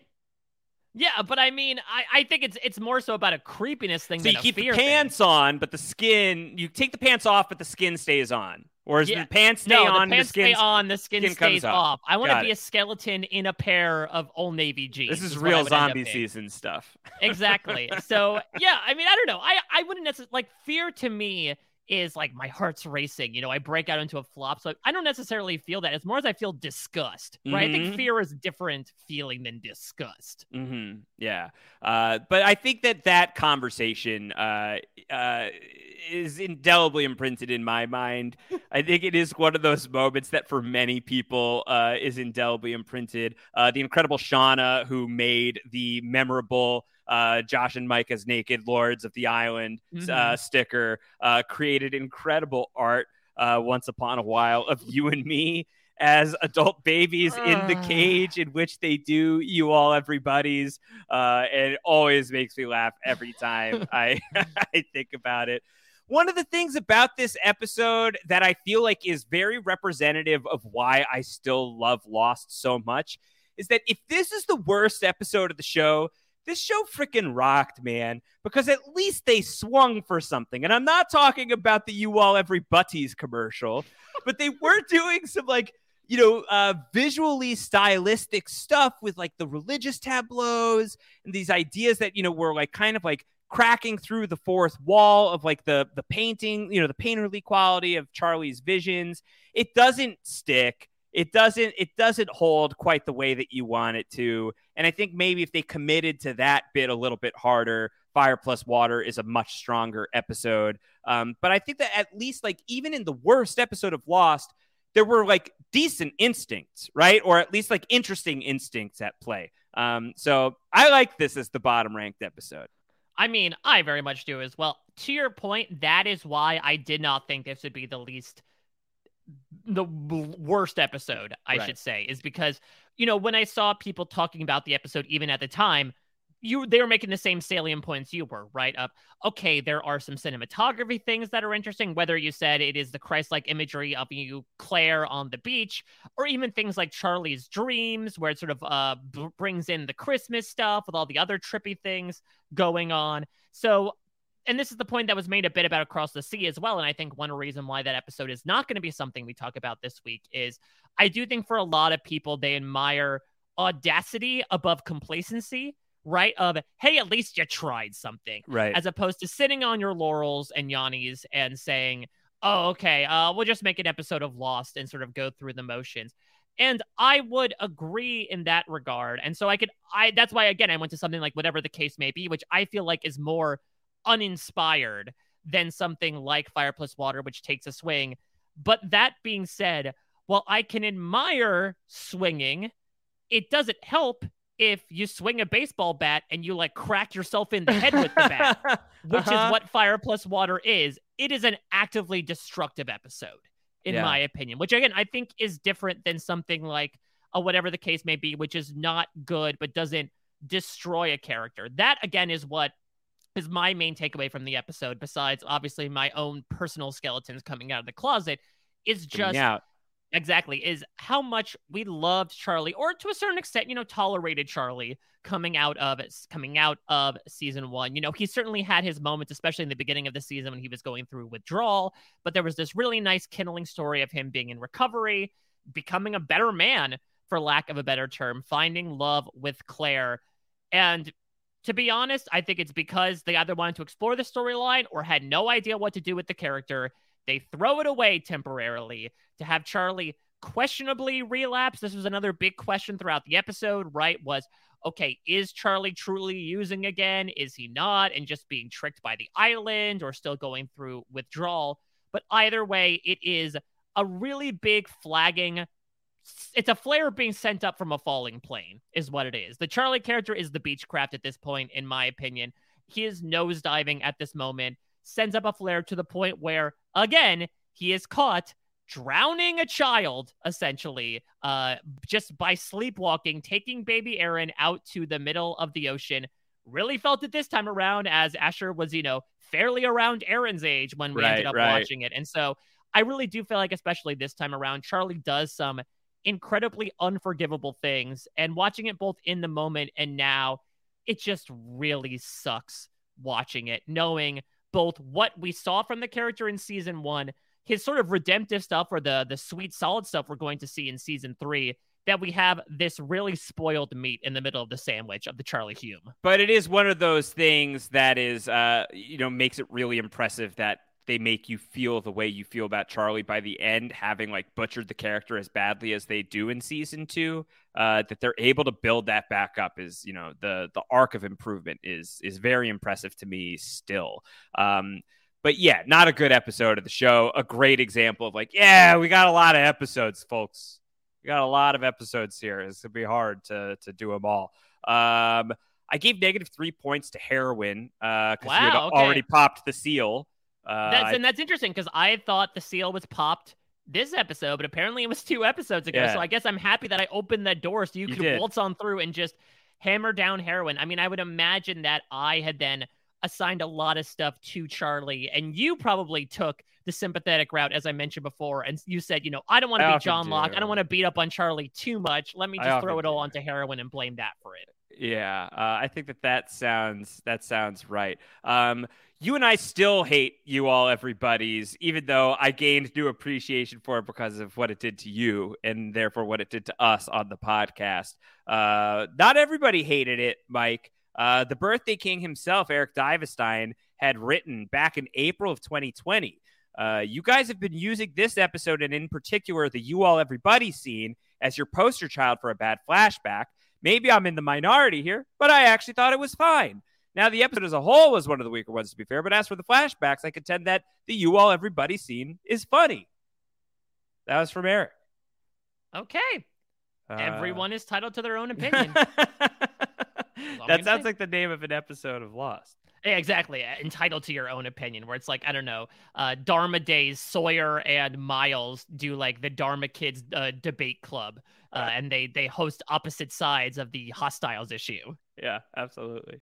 Yeah, but I mean, I, I think it's it's more so about a creepiness thing. So than you keep the pants thing. on, but the skin you take the pants off, but the skin stays on. Or is yeah. the pants stay no, on? the pants the skin, stay on. The skin, skin stays off. I want to be it. a skeleton in a pair of Old Navy jeans. This is, what I real would end up zombie season stuff. exactly. So yeah, I mean, I don't know. I I wouldn't necessarily like fear to me is like my heart's racing. You know, I break out into a flop. So I don't necessarily feel that. As more as I feel disgust, right? I think Mhm. fear is a different feeling than disgust. hmm Yeah, uh, but I think that that conversation uh, uh, is indelibly imprinted in my mind. I think it is one of those moments that, for many people, uh, is indelibly imprinted. Uh, the incredible Shauna, who made the memorable uh, Josh and Mike as naked lords of the island uh, Mhm. sticker, uh, created incredible art uh, once upon a while of you and me as adult babies in the cage in which they do you all everybody's uh, and it always makes me laugh every time I, I think about it one of the things about this episode that i feel like is very representative of why i still love lost so much is that if this is the worst episode of the show this show freaking rocked, man, because at least they swung for something. And I'm not talking about the You All Every Butties commercial, but they were doing some like, you know, uh, visually stylistic stuff with like the religious tableaus and these ideas that, you know, were like kind of like cracking through the fourth wall of like the the painting, you know, the painterly quality of Charlie's visions. It doesn't stick. It doesn't it doesn't hold quite the way that you want it to. And i think maybe if they committed to that bit a little bit harder fire plus water is a much stronger episode. Um, but i think that at least like even in the worst episode of lost there were like decent instincts right? Or at least like interesting instincts at play. Um, so i like this as the bottom ranked episode I mean, I very much do as well. To your point, that is why I did not think this would be the least the worst episode, I Right. should say, is because you know when I saw people talking about the episode, even at the time, you they were making the same salient points you were right up. Okay, there are some cinematography things that are interesting. Whether you said it is the Christ-like imagery of you Claire on the beach, or even things like Charlie's dreams, where it sort of uh b- brings in the Christmas stuff with all the other trippy things going on. So and this is the point that was made a bit about across the sea as well and i think one reason why that episode is not going to be something we talk about this week is i do think for a lot of people they admire audacity above complacency, right? Of, hey, at least you tried something. Right. As opposed to sitting on your laurels and Yanni's and saying, oh, okay, uh, we'll just make an episode of Lost and sort of go through the motions. And I would agree in that regard. And so I could, I, that's why, again, I went to something like whatever the case may be, which I feel like is more uninspired than something like Fire Plus Water, which takes a swing. But that being said, while I can admire swinging, it doesn't help if you swing a baseball bat and you like crack yourself in the head with the bat, which Uh-huh. is what Fire Plus Water is. It is an actively destructive episode, in Yeah. my opinion, which again, I think is different than something like a whatever the case may be, which is not good but doesn't destroy a character. That again is what is my main takeaway from the episode, besides obviously my own personal skeletons coming out of the closet, is just out. Exactly is how much we loved Charlie, or to a certain extent, you know, tolerated Charlie coming out of coming out of season one. You know, he certainly had his moments, especially in the beginning of the season when he was going through withdrawal. But there was this really nice kindling story of him being in recovery, becoming a better man, for lack of a better term, finding love with Claire. And to be honest, I think it's because they either wanted to explore the storyline or had no idea what to do with the character. They throw it away temporarily to have Charlie questionably relapse. This was another big question throughout the episode, right? Was okay, is Charlie truly using again? Is he not? And just being tricked by the island or still going through withdrawal? But either way, it is a really big flagging it's a flare being sent up from a falling plane is what it is the charlie character is the beechcraft at this point in my opinion he is nosediving at this moment sends up a flare to the point where again he is caught drowning a child essentially uh just by sleepwalking taking baby aaron out to the middle of the ocean really felt it this time around as asher was you know fairly around aaron's age when we ended up right. watching it and so i really do feel like especially this time around charlie does some incredibly unforgivable things. And watching it both in the moment and now, it just really sucks watching it, knowing both what we saw from the character in season one, his sort of redemptive stuff or the the sweet solid stuff we're going to see in season three, that we have this really spoiled meat in the middle of the sandwich of the Charlie Hume. But it is one of those things that is, uh, you know, makes it really impressive that they make you feel the way you feel about Charlie by the end, having like butchered the character as badly as they do in season two. Uh, that they're able to build that back up is, you know, the the arc of improvement is is very impressive to me still. Um, but yeah, not a good episode of the show. A great example of like, yeah, we got a lot of episodes, folks. We got a lot of episodes here. It's gonna be hard to to do them all. Um, I gave negative three points to heroin uh because you had okay. already popped the seal. Uh, That's I- and that's interesting because I thought the seal was popped this episode, but apparently it was two episodes ago. Yeah. So I guess I'm happy that I opened that door so you, You could did. waltz on through and just hammer down heroin. I mean, I would imagine that I had then assigned a lot of stuff to Charlie, and you probably took the sympathetic route, as I mentioned before, and you said, you know, I don't want to be John Locke. I do. don't want to beat up on Charlie too much. Let me just throw it all onto heroin and blame that for it. Yeah, uh, I think that that sounds that sounds right. Um, you and I still hate you all, everybody's, even though I gained new appreciation for it because of what it did to you, and therefore what it did to us on the podcast. Uh, not everybody hated it, Mike. Uh, the birthday king himself, Eric Divestein, had written back in April of 2020. Uh, you guys have been using this episode, and in particular, the "You All Everybody" scene, as your poster child for a bad flashback. Maybe I'm in the minority here, but I actually thought it was fine. Now, the episode as a whole was one of the weaker ones, to be fair, but as for the flashbacks, I contend that the You All Everybody scene is funny. That was from Eric. Okay. Uh, Everyone is titled to their own opinion. that sounds like the name of an episode of Lost. Yeah, exactly. uh, Entitled to your own opinion, where it's like, I don't know, uh, Dharma Days, Sawyer and Miles do like the Dharma Kids uh, debate club, uh, and they they host opposite sides of the hostiles issue. Yeah, absolutely.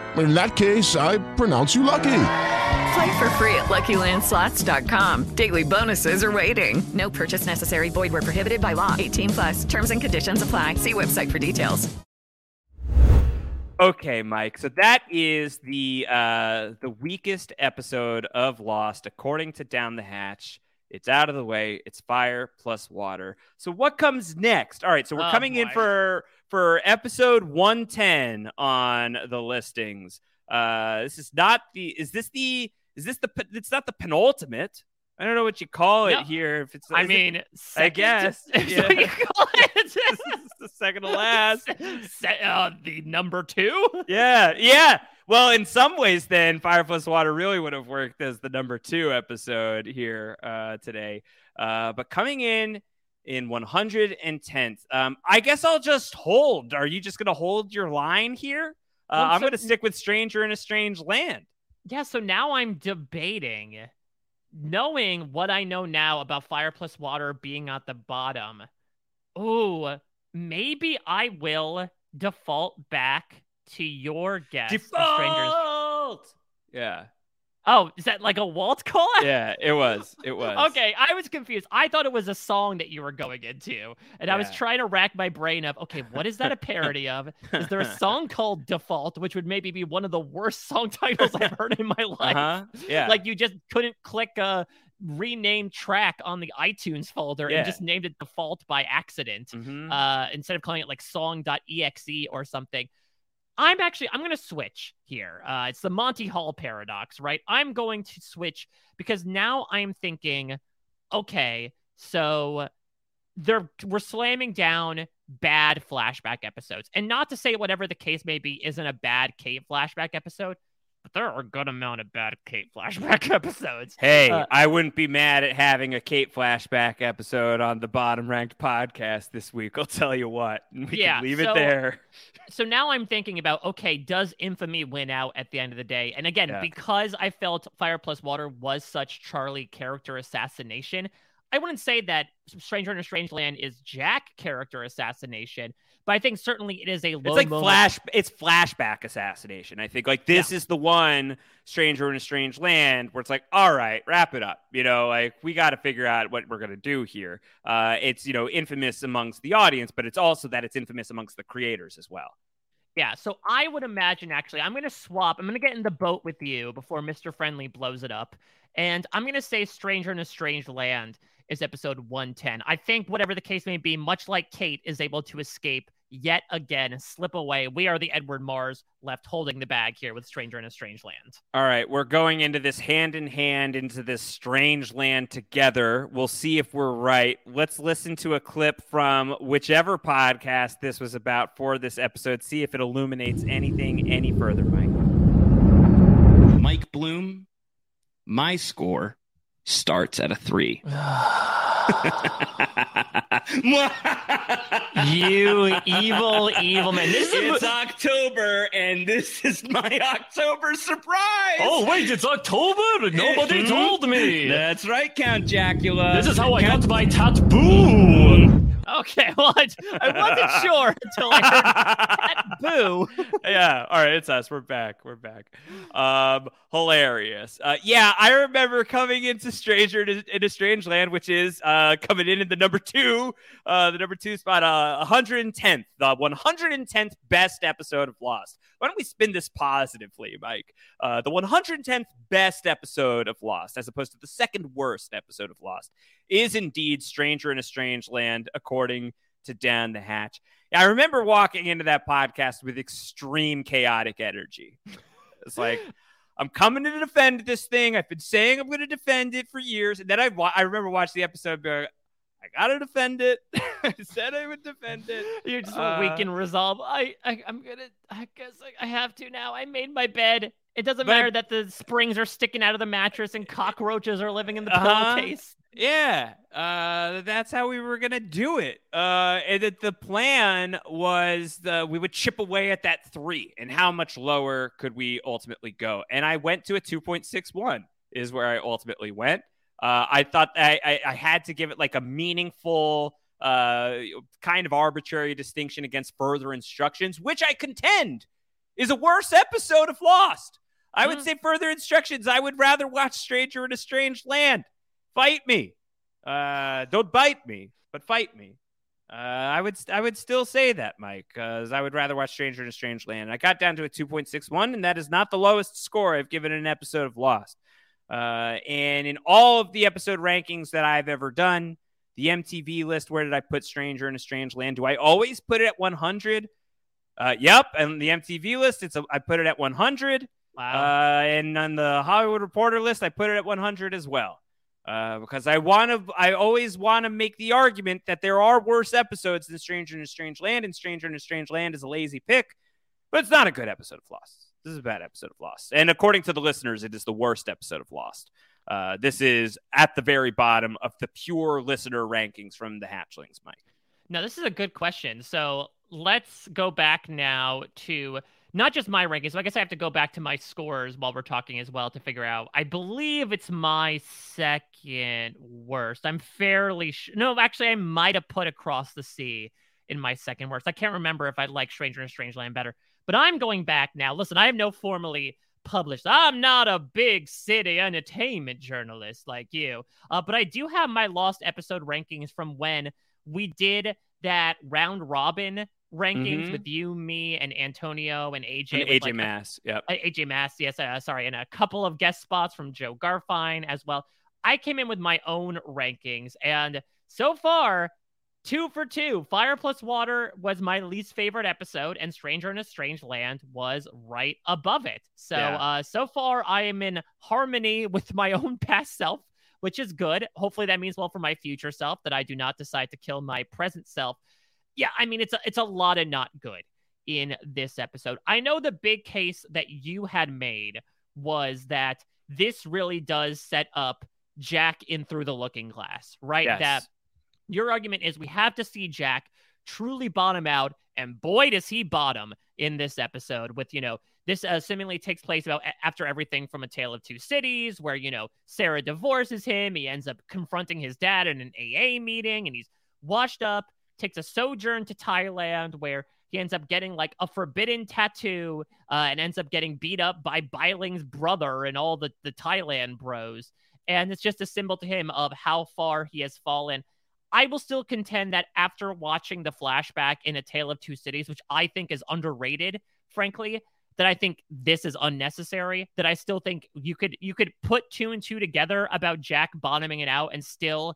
In that case, I pronounce you lucky. Play for free at LuckyLandSlots.com. Daily bonuses are waiting. No purchase necessary. Void where prohibited by law. 18 plus. Terms and conditions apply. See website for details. Okay, Mike. So that is the uh, the weakest episode of Lost, according to Down the Hatch. It's out of the way. It's fire plus water. So what comes next? All right. So we're Oh, coming in for for episode one ten on the listings. Uh, this is not the. Is this the? Is this the? It's not the penultimate. I don't know what you call it No. here. If it's, I is it- mean, I guess. Yeah. what you call it? the second to last. Se- uh, the number two. Yeah, yeah. Well, in some ways, then Fire Plus Water really would have worked as the number two episode here uh, today. Uh, but coming in in 110th, um, I guess I'll just hold. Are you just going to hold your line here? Uh, Well, I'm going to stick with Stranger in a Strange Land. Yeah, so now I'm debating, knowing what I know now about Fire Plus Water being at the bottom. Ooh, maybe I will default back to your guess. of Strangers. Default! Yeah, Oh, is that like a Walt call? yeah, it was. It was. Okay, I was confused. I thought it was a song that you were going into, and I was trying to rack my brain of, okay, what is that a parody of? Is there a song called Default, which would maybe be one of the worst song titles I've heard in my life? Uh-huh. Yeah. like you just couldn't click a rename track on the iTunes folder Yeah. and just named it Default by accident, Mhm. uh, instead of calling it like Song.exe or something. I'm actually I'm going to switch here. Uh, it's the Monty Hall paradox, right? I'm going to switch because now I'm thinking, okay, so they're we're slamming down bad flashback episodes, and not to say whatever the case may be isn't a bad Kate flashback episode, but there are a good amount of bad Kate flashback episodes. Hey, Uh, I wouldn't be mad at having a Kate flashback episode on the bottom ranked podcast this week. I'll tell you what. We Yeah, can leave so- it there. so now I'm thinking about okay, does infamy win out at the end of the day? And again, Yeah. because I felt Fire Plus Water was such Charlie character assassination, I wouldn't say that Stranger in a Strange Land is Jack character assassination, but I think certainly it is a low It's like moment. flash. It's flashback assassination. I think like this is the one Stranger in a Strange Land where it's like, all right, wrap it up. You know, like we got to figure out what we're gonna do here. Uh, it's you know infamous amongst the audience, but it's also that it's infamous amongst the creators as well. Yeah, so I would imagine actually, I'm going to swap. I'm going to get in the boat with you before Mr. Friendly blows it up. And I'm going to say Stranger in a Strange Land is episode 110. I think, whatever the case may be, much like Kate is able to escape yet again, slip away. We are the Edward Mars left holding the bag here with Stranger in a Strange Land. All right, we're going into this hand in hand into this strange land together. We'll see if we're right. Let's listen to a clip from whichever podcast this was about for this episode. See if it illuminates anything any further, Mike. Mike Bloom, my score starts at a three. you evil, evil man. This is it's October, and this is my October surprise. Oh wait, it's October. Nobody Mhm. told me. That's right, Count Jacula. This is how I Count- got my tattoo. Okay, well, I, I wasn't sure until I heard that boo. yeah. All right, it's us. We're back. We're back. Um, hilarious. Uh, yeah, I remember coming into Stranger in a, Strange Land, which is uh coming in in the number two, uh, the number two spot, uh, 110th, the 110th best episode of Lost. Why don't we spin this positively, Mike? Uh, the 110th best episode of Lost, as opposed to the second worst episode of Lost, is indeed Stranger in a Strange Land, according to Down the Hatch. I remember walking into that podcast with extreme chaotic energy. It's like, I'm coming to defend this thing. I've been saying I'm going to defend it for years. And then I, wa- I remember watching the episode, like, I got to defend it. I said I would defend it. You're just Uh, weak in resolve. I, I, I'm gonna. I guess I, I have to now. I made my bed. It doesn't But matter that the springs are sticking out of the mattress and cockroaches are living in the Uh-huh. pillowcase. Yeah, uh, that's how we were gonna do it. Uh, and that the plan was the we would chip away at that three, and how much lower could we ultimately go? And I went to a two point six one is where I ultimately went. Uh, I thought I, I I had to give it like a meaningful, uh, kind of arbitrary distinction against further instructions, which I contend is a worse episode of Lost. I would say further instructions. I would rather watch Stranger in a Strange Land. Fight me. Uh, don't bite me, but fight me. Uh, I would I would still say that, Mike, because I would rather watch Stranger in a Strange Land. I got down to a 2.61, and that is not the lowest score I've given an episode of Lost. Uh, and in all of the episode rankings that I've ever done, the MTV list, where did I put Stranger in a Strange Land? Do I always put it at 100? Uh, yep. And the MTV list, it's a, I put it at 100. Wow. Uh, and on the Hollywood Reporter list, I put it at 100 as well. Uh, because I want to, I always want to make the argument that there are worse episodes than Stranger in a Strange Land, and Stranger in a Strange Land is a lazy pick, but it's not a good episode of Lost. This is a bad episode of Lost, and according to the listeners, it is the worst episode of Lost. Uh, this is at the very bottom of the pure listener rankings from the Hatchlings, Mike. Now, this is a good question. So let's go back now to not just my rankings. So I guess I have to go back to my scores while we're talking as well to figure out. I believe it's my second worst. I'm fairly sh- no, actually, I might have put Across the Sea in my second worst. I can't remember if I like Stranger in Strangeland better, but I'm going back now. Listen, I am no formally published. I'm not a big city entertainment journalist like you, uh, but I do have my lost episode rankings from when we did that round robin rankings Mhm. with you, me, and Antonio and AJ. And AJ like, a- Mass, yep. uh, AJ Mass, yes, uh, sorry, and a couple of guest spots from Joe Garfine as well. I came in with my own rankings, and so far, two for two. Fire plus Water was my least favorite episode, and Stranger in a Strange Land was right above it. So, Yeah. uh, so far, I am in harmony with my own past self, which is good. Hopefully, that means well for my future self that I do not decide to kill my present self. Yeah, I mean, it's a, it's a lot of not good in this episode. I know the big case that you had made was that this really does set up Jack in through the looking glass, right? Yes. That your argument is we have to see Jack truly bottom out, and boy, does he bottom in this episode. With you know, this uh, seemingly takes place about after everything from A Tale of Two Cities, where you know Sarah divorces him, he ends up confronting his dad in an AA meeting, and he's washed up, takes a sojourn to Thailand, where he ends up getting like a forbidden tattoo, uh, and ends up getting beat up by Bai Ling's brother and all the the Thailand bros, and it's just a symbol to him of how far he has fallen. I will still contend that after watching the flashback in A Tale of Two Cities, which I think is underrated, frankly, that I think this is unnecessary. That I still think you could you could put two and two together about Jack bottoming it out and still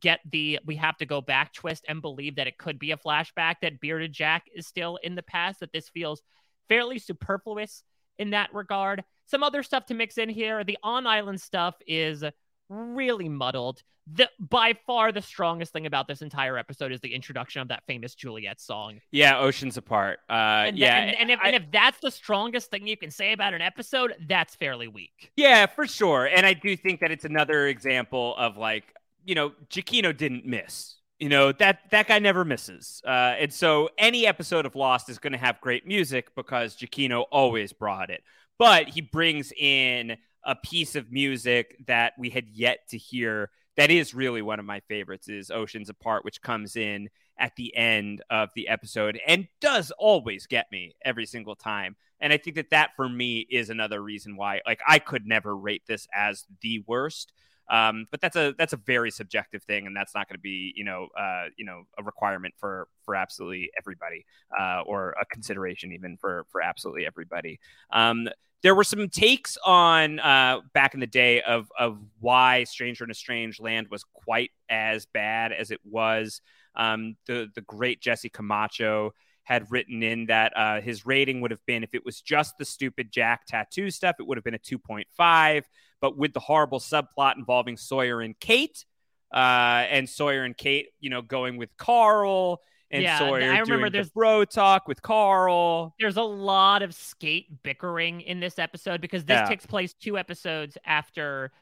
get the we have to go back twist and believe that it could be a flashback that bearded Jack is still in the past. That this feels fairly superfluous in that regard. Some other stuff to mix in here. The on island stuff is really muddled. The by far the strongest thing about this entire episode is the introduction of that famous Juliet song. Yeah, Oceans Apart. Uh, And, yeah, and, and if, and if that's the strongest thing you can say about an episode, that's fairly weak. Yeah, for sure. And I do think that it's another example of like, you know, Giacchino didn't miss You know that that guy never misses, uh, and so any episode of Lost is going to have great music because Giacchino always brought it. But he brings in a piece of music that we had yet to hear. That is really one of my favorites. Is Oceans Apart, which comes in at the end of the episode and does always get me every single time. And I think that that for me is another reason why, like, I could never rate this as the worst. Um, but that's a that's a very subjective thing, and that's not going to be you know uh, you know a requirement for for absolutely everybody, uh, or a consideration even for for absolutely everybody. Um, there were some takes on uh, back in the day of of why Stranger in a Strange Land was quite as bad as it was. Um, the the great Jesse Camacho had written in that uh, his rating would have been if it was just the stupid Jack tattoo stuff, it would have been a 2.5. But with the horrible subplot involving Sawyer and Kate, uh, and Sawyer and Kate, you know, going with Carl and Yeah, Sawyer I remember there's- the bro talk with Carl. There's a lot of skate bickering in this episode because this Yeah. takes place two episodes after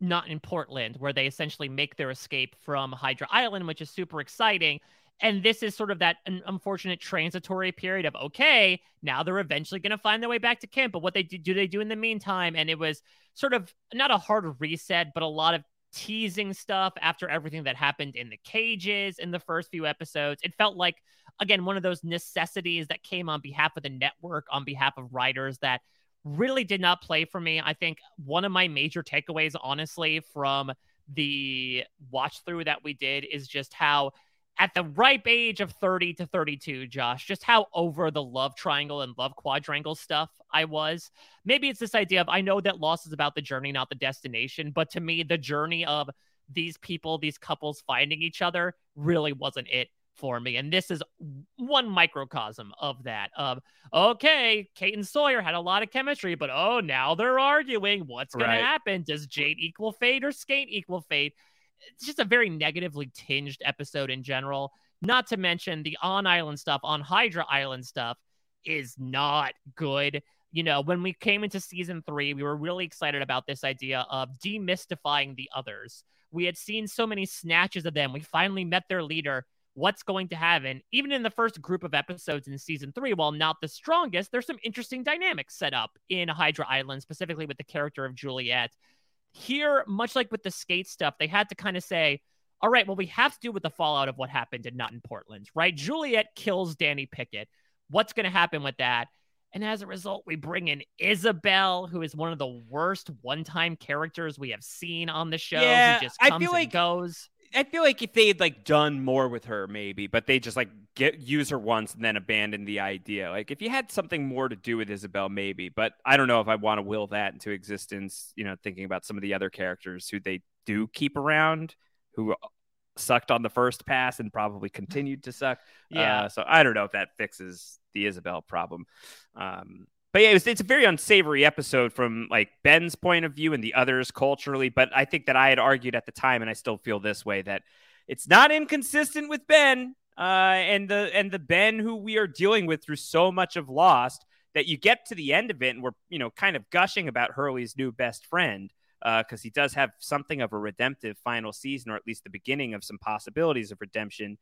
not in Portland, where they essentially make their escape from Hydra Island, which is super exciting. And this is sort of that unfortunate transitory period of okay, now they're eventually going to find their way back to camp. But what they do, do they do in the meantime? And it was sort of not a hard reset, but a lot of teasing stuff after everything that happened in the cages in the first few episodes. It felt like again one of those necessities that came on behalf of the network, on behalf of writers that really did not play for me. I think one of my major takeaways, honestly, from the watch through that we did is just how at the ripe age of 30 to 32, Josh, just how over the love triangle and love quadrangle stuff I was. Maybe it's this idea of I know that Lost is about the journey, not the destination, but to me, the journey of these people, these couples finding each other really wasn't it for me. And this is one microcosm of that. Of okay, Kate and Sawyer had a lot of chemistry, but oh, now they're arguing. What's going Right. to happen? Does Jate equal fate or Skate equal fate? It's just a very negatively tinged episode in general. Not to mention the on island stuff, on Hydra Island stuff is not good. You know, when we came into season three, we were really excited about this idea of demystifying the others. We had seen so many snatches of them. We finally met their leader. What's going to happen? Even in the first group of episodes in season three, while not the strongest, there's some interesting dynamics set up in Hydra Island, specifically with the character of Juliet. Here, much like with the skate stuff, they had to kind of say, all right, well, we have to do with the fallout of what happened in Not in Portland, right? Juliet kills Danny Pickett. What's going to happen with that? And as a result, we bring in Isabel, who is one of the worst one-time characters we have seen on the show. Yeah, who just I comes feel and like- goes. I feel like if they had like done more with her, maybe, but they just like get use her once and then abandon the idea. Like if you had something more to do with Isabel, maybe, but I don't know if I want to will that into existence. You know, thinking about some of the other characters who they do keep around, who sucked on the first pass and probably continued to suck. Yeah. Uh, so I don't know if that fixes the Isabel problem. Um, but yeah, it was, it's a very unsavory episode from like Ben's point of view and the others culturally. But I think that I had argued at the time, and I still feel this way that it's not inconsistent with Ben uh, and the and the Ben who we are dealing with through so much of Lost that you get to the end of it and we're you know kind of gushing about Hurley's new best friend because he does have something of a redemptive final season or at least the beginning of some possibilities of redemption.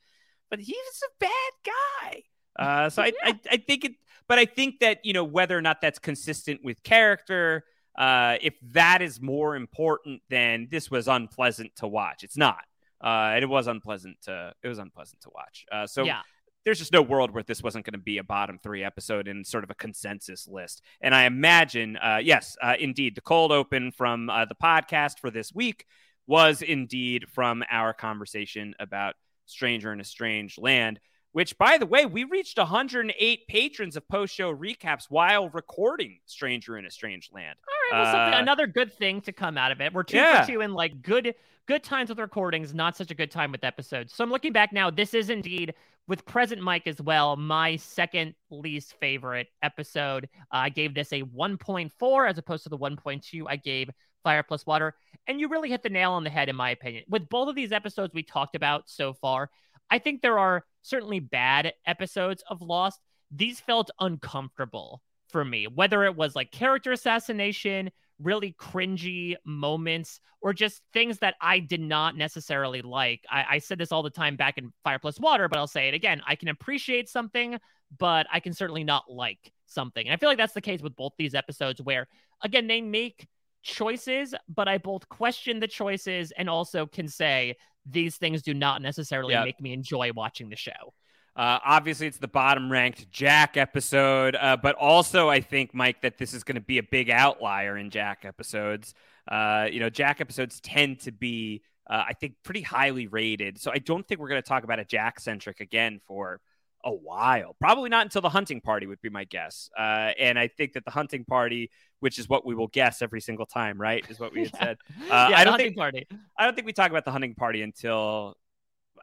But he's a bad guy. Uh, so I, I, I think it, but I think that you know whether or not that's consistent with character, uh, if that is more important than this was unpleasant to watch, it's not. Uh, and it was unpleasant to it was unpleasant to watch. Uh, so Yeah. there's just no world where this wasn't going to be a bottom three episode in sort of a consensus list. And I imagine, uh, yes, uh, indeed, the cold open from uh, the podcast for this week was indeed from our conversation about Stranger in a Strange Land. Which, by the way, we reached 108 patrons of post show recaps while recording Stranger in a Strange Land. All right, well, something, Uh, another good thing to come out of it. We're two Yeah. for two in like good good times with recordings, not such a good time with episodes. So I'm looking back now. This is indeed with present Mike as well. My second least favorite episode. Uh, I gave this a 1.4 as opposed to the 1.2 I gave Fire Plus Water. And you really hit the nail on the head, in my opinion. With both of these episodes we talked about so far, I think there are certainly bad episodes of Lost. These felt uncomfortable for me, whether it was like character assassination, really cringy moments or just things that I did not necessarily like. I, I said this all the time back in Fire Plus Water, but I'll say it again. I can appreciate something, but I can certainly not like something. And I feel like that's the case with both these episodes where, again, they make choices, but I both question the choices and also can say these things do not necessarily Yep. make me enjoy watching the show. Uh, obviously, it's the bottom ranked Jack episode, uh, but also I think, Mike, that this is going to be a big outlier in Jack episodes. Uh, you know, Jack episodes tend to be, uh, I think, pretty highly rated. So I don't think we're going to talk about a Jack centric again for a while. Probably not until the hunting party would be my guess. Uh, and I think that the hunting party, which is what we will guess every single time, right, is what we had said. Uh, yeah, I don't think party. I don't think we talk about the hunting party until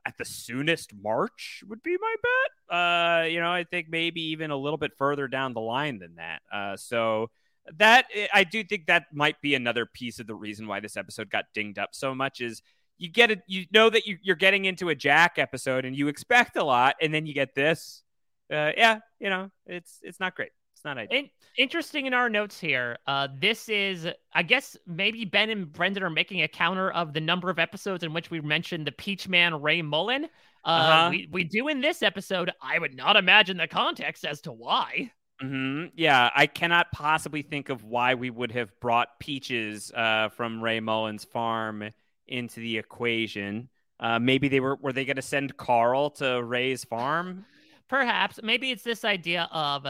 at the soonest March would be my bet. Uh, you know, I think maybe even a little bit further down the line than that. Uh, so that I do think that might be another piece of the reason why this episode got dinged up so much is you get it, you know that you, you're getting into a Jack episode and you expect a lot, and then you get this. Uh, yeah, you know, it's it's not great. It's not ideal. In- interesting in our notes here. Uh, this is, I guess, maybe Ben and Brendan are making a counter of the number of episodes in which we mentioned the Peach Man Ray Mullen. Uh, Uh-huh. we, we do in this episode. I would not imagine the context as to why. hmm Yeah, I cannot possibly think of why we would have brought peaches uh, from Ray Mullen's farm into the equation. Uh, maybe they were were they going to send Carl to Ray's farm? Perhaps maybe it's this idea of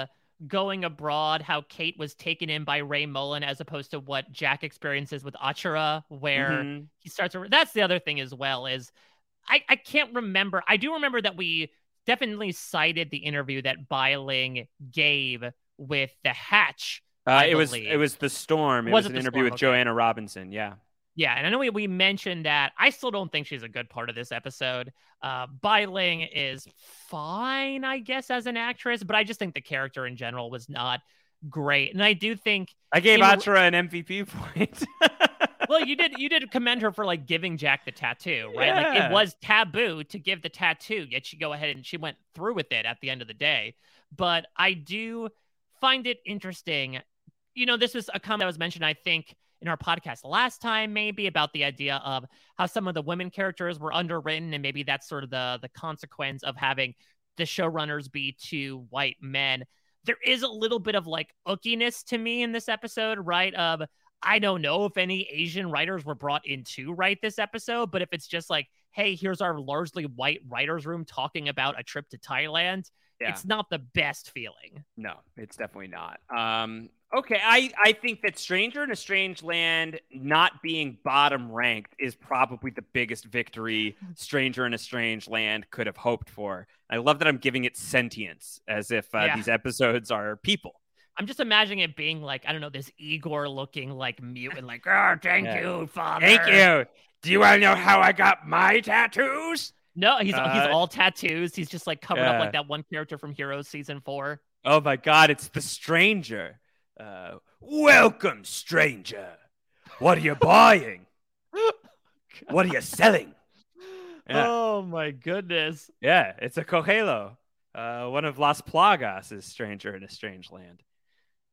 going abroad, how Kate was taken in by Ray Mullen as opposed to what Jack experiences with Achara, where Mhm. he starts. To, that's the other thing as well is I I can't remember. I do remember that we definitely cited the interview that Bai Ling gave with the Hatch. Uh, it was it was the storm. It Was was, an interview Storm? with Okay. Joanna Robinson. Yeah. Yeah, and I know we, we mentioned that. I still don't think she's a good part of this episode. Uh, Bai Ling is fine, I guess, as an actress, but I just think the character in general was not great. And I do think I gave Achara an MVP point. well, you did you did commend her for like giving Jack the tattoo, right? Like it was taboo to give the tattoo, yet she go ahead and she went through with it at the end of the day. But I do find it interesting. You know, this was a comment that was mentioned, I think, in our podcast last time, maybe about the idea of how some of the women characters were underwritten, and maybe that's sort of the the consequence of having the showrunners be two white men. There is a little bit of like ookiness to me in this episode, right? Of I don't know if any Asian writers were brought in to write this episode, but if it's just like, hey, here's our largely white writers' room talking about a trip to Thailand, Yeah. it's not the best feeling. No, it's definitely not. Um, okay, I, I think that Stranger in a Strange Land not being bottom ranked is probably the biggest victory Stranger in a Strange Land could have hoped for. I love that I'm giving it sentience as if uh, Yeah. these episodes are people. I'm just imagining it being like, I don't know, this Igor looking like mutant, like, oh, thank Yeah. you, father. Thank you. Do you want to know how I got my tattoos? No, he's he's Uh, all tattoos. He's just like covered up like that one character from Heroes season four. Oh my God, it's the stranger. Uh, welcome, stranger. What are you buying? what are you selling? Yeah. Oh my goodness. Yeah, it's a Cogelo, uh, one of Las Plagas' is Stranger in a Strange Land.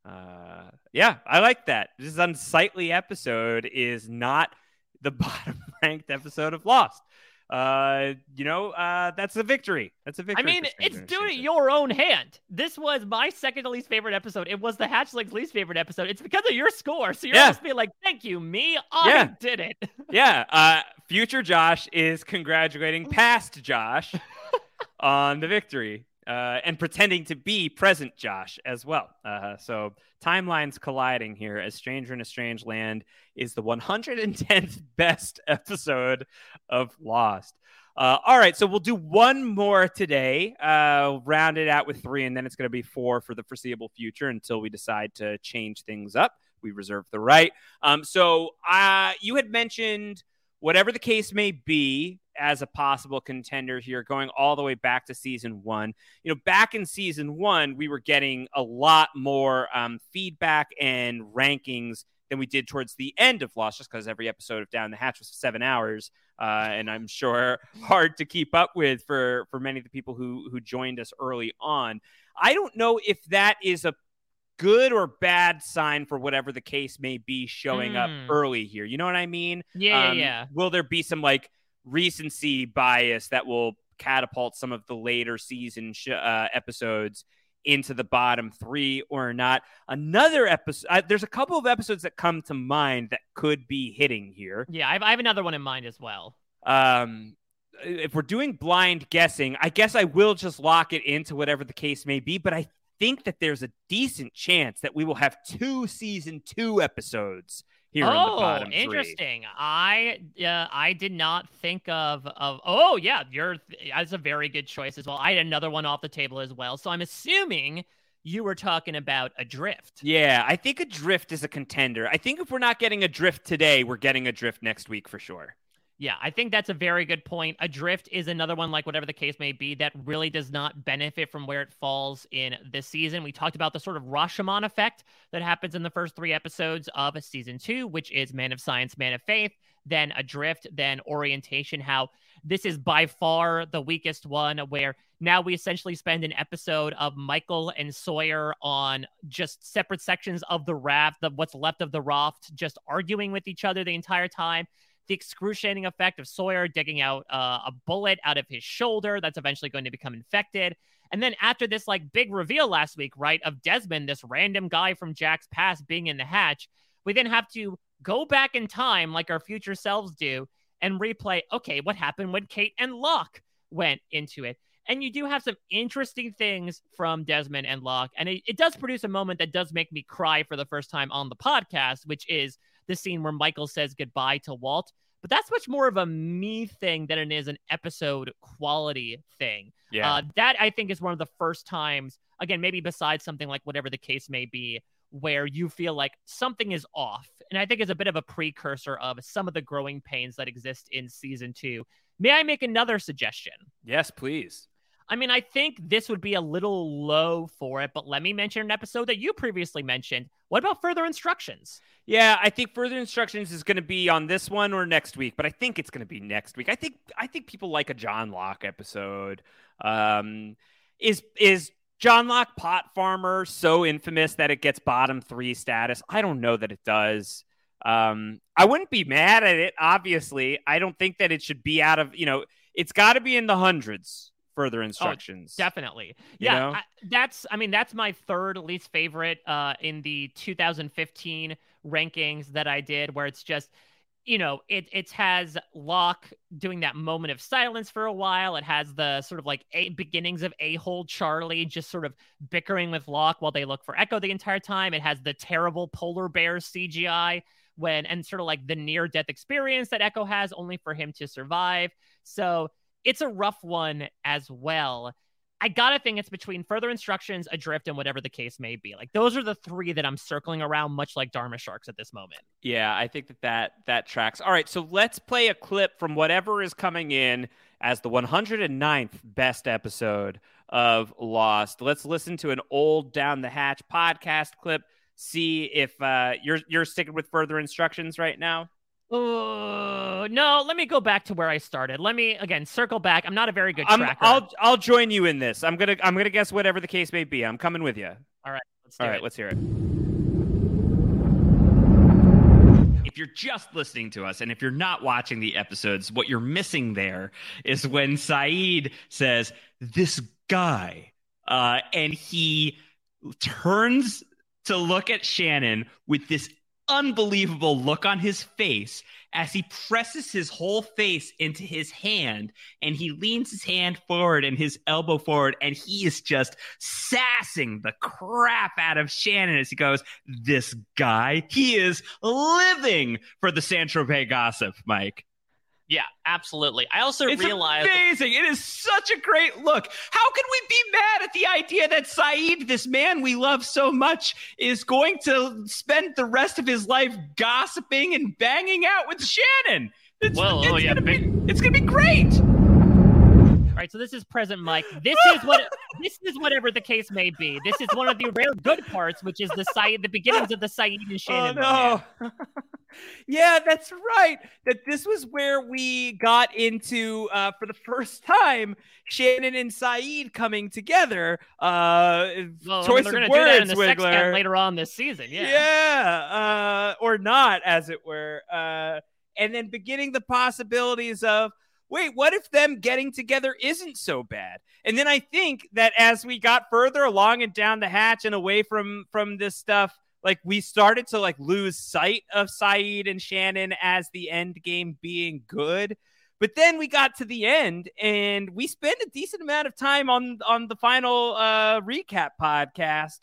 Uh, yeah, I like that. This unsightly episode is not the bottom ranked episode of Lost. Uh, you know, uh, that's a victory. That's a victory. I mean, it's doing it your own hand. This was my second to least favorite episode. It was the Hatchling's least favorite episode. It's because of your score. So you're Yeah. almost being like, thank you, me. I Yeah. did it. yeah, uh, future Josh is congratulating past Josh on the victory uh, and pretending to be present Josh as well. Uh, so timelines colliding here as Stranger in a Strange Land is the 110th best episode of Lost. Uh, all right, so we'll do one more today, uh, round it out with three, and then it's going to be four for the foreseeable future until we decide to change things up. We reserve the right. Um, so uh, you had mentioned whatever the case may be as a possible contender here, going all the way back to season one. You know, back in season one, we were getting a lot more um, feedback and rankings than we did towards the end of Lost, just because every episode of Down the Hatch was seven hours, uh, and I'm sure hard to keep up with for for many of the people who who joined us early on. I don't know if that is a good or bad sign for whatever the case may be showing up Hmm. early here. You know what I mean? Yeah, yeah, Um, yeah. Will there be some like recency bias that will catapult some of the later season sh- uh, episodes into the bottom three or not? Another episode, uh, there's a couple of episodes that come to mind that could be hitting here. Yeah, I have, I have another one in mind as well. Um, if we're doing blind guessing, I guess I will just lock it into whatever the case may be, but I think that there's a decent chance that we will have two season two episodes here in the oh, bottom three. interesting. I uh, I did not think of of. Oh yeah, you're that's a very good choice as well. I had another one off the table as well. So I'm assuming you were talking about Adrift. Yeah, I think Adrift is a contender. I think if we're not getting Adrift today, we're getting Adrift next week for sure. Yeah, I think that's a very good point. Adrift is another one, like whatever the case may be, that really does not benefit from where it falls in this season. We talked about the sort of Rashomon effect that happens in the first three episodes of season two, which is Man of Science, Man of Faith, then Adrift, then Orientation. How this is by far the weakest one, where now we essentially spend an episode of Michael and Sawyer on just separate sections of the raft, the what's left of the raft, just arguing with each other the entire time the excruciating effect of Sawyer digging out uh, a bullet out of his shoulder that's eventually going to become infected. And then after this like big reveal last week, right, of Desmond, this random guy from Jack's past being in the hatch, we then have to go back in time like our future selves do and replay, okay, what happened when Kate and Locke went into it? And you do have some interesting things from Desmond and Locke. And it, it does produce a moment that does make me cry for the first time on the podcast, which is the scene where Michael says goodbye to Walt. But that's much more of a me thing than it is an episode quality thing. Yeah. Uh, that I think is one of the first times, again, maybe besides something like whatever the case may be, where you feel like something is off. And I think is a bit of a precursor of some of the growing pains that exist in season two. May I make another suggestion? Yes, please. I mean, I think this would be a little low for it, but let me mention an episode that you previously mentioned. What about further instructions? Yeah, I think further instructions is going to be on this one or next week, but I think it's going to be next week. I think I think people like a John Locke episode. Um, is is John Locke pot farmer so infamous that it gets bottom three status? I don't know that it does. Um, I wouldn't be mad at it. Obviously, I don't think that it should be out of you know. It's got to be in the hundreds. Further instructions, Oh, definitely. You Yeah, know? I, that's. I mean, that's my third least favorite uh, in the 2015 rankings that I did, where it's just, you know, it it has Locke doing that moment of silence for a while. It has the sort of like a beginnings of a hole Charlie just sort of bickering with Locke while they look for Eko the entire time. It has the terrible polar bear CGI when and sort of like the near death experience that Eko has only for him to survive. So it's a rough one as well. I gotta think it's between further instructions, adrift, and whatever the case may be. Like those are the three that I'm circling around, much like Dharma Sharks at this moment. Yeah, I think that that, that tracks. All right, so let's play a clip from whatever is coming in as the 109th best episode of Lost. Let's listen to an old Down the Hatch podcast clip. See if uh, you're you're sticking with further instructions right now. Oh no, let me go back to where I started. Let me again circle back. I'm not a very good I'm, tracker. I'll I'll join you in this. I'm gonna I'm gonna guess whatever the case may be. I'm coming with you. All right. Let's All right. it. let's hear it. if you're just listening to us and if you're not watching the episodes, what you're missing there is when Sayid says, This guy, uh, and he turns to look at Shannon with this unbelievable look on his face as he presses his whole face into his hand and he leans his hand forward and his elbow forward and he is just sassing the crap out of Shannon as he goes, This guy, he is living for the San Tropez gossip, Mike. Yeah, absolutely. I also It's realized amazing. It is such a great look. How can we be mad at the idea that Sayid, this man we love so much, is going to spend the rest of his life gossiping and banging out with Shannon? It's, Well, it's oh, yeah, gonna big- be, it's gonna be great. Right, so this is present Mike. This is what this is whatever the case may be. This is one of the rare good parts, which is the site, the beginnings of the Sayid and Shannon. Oh, romance. Yeah, that's right. That this was where we got into uh, for the first time Shannon and Sayid coming together. Uh, Well, choice they're of gonna words, do that in the sex Wigler. later on this season. Yeah. Yeah, uh, or not, as it were. Uh, and then beginning the possibilities of wait, what if them getting together isn't so bad? And then I think that as we got further along and down the hatch and away from from this stuff, like we started to like lose sight of Sayid and Shannon as the end game being good. But then we got to the end and we spent a decent amount of time on on the final uh recap podcast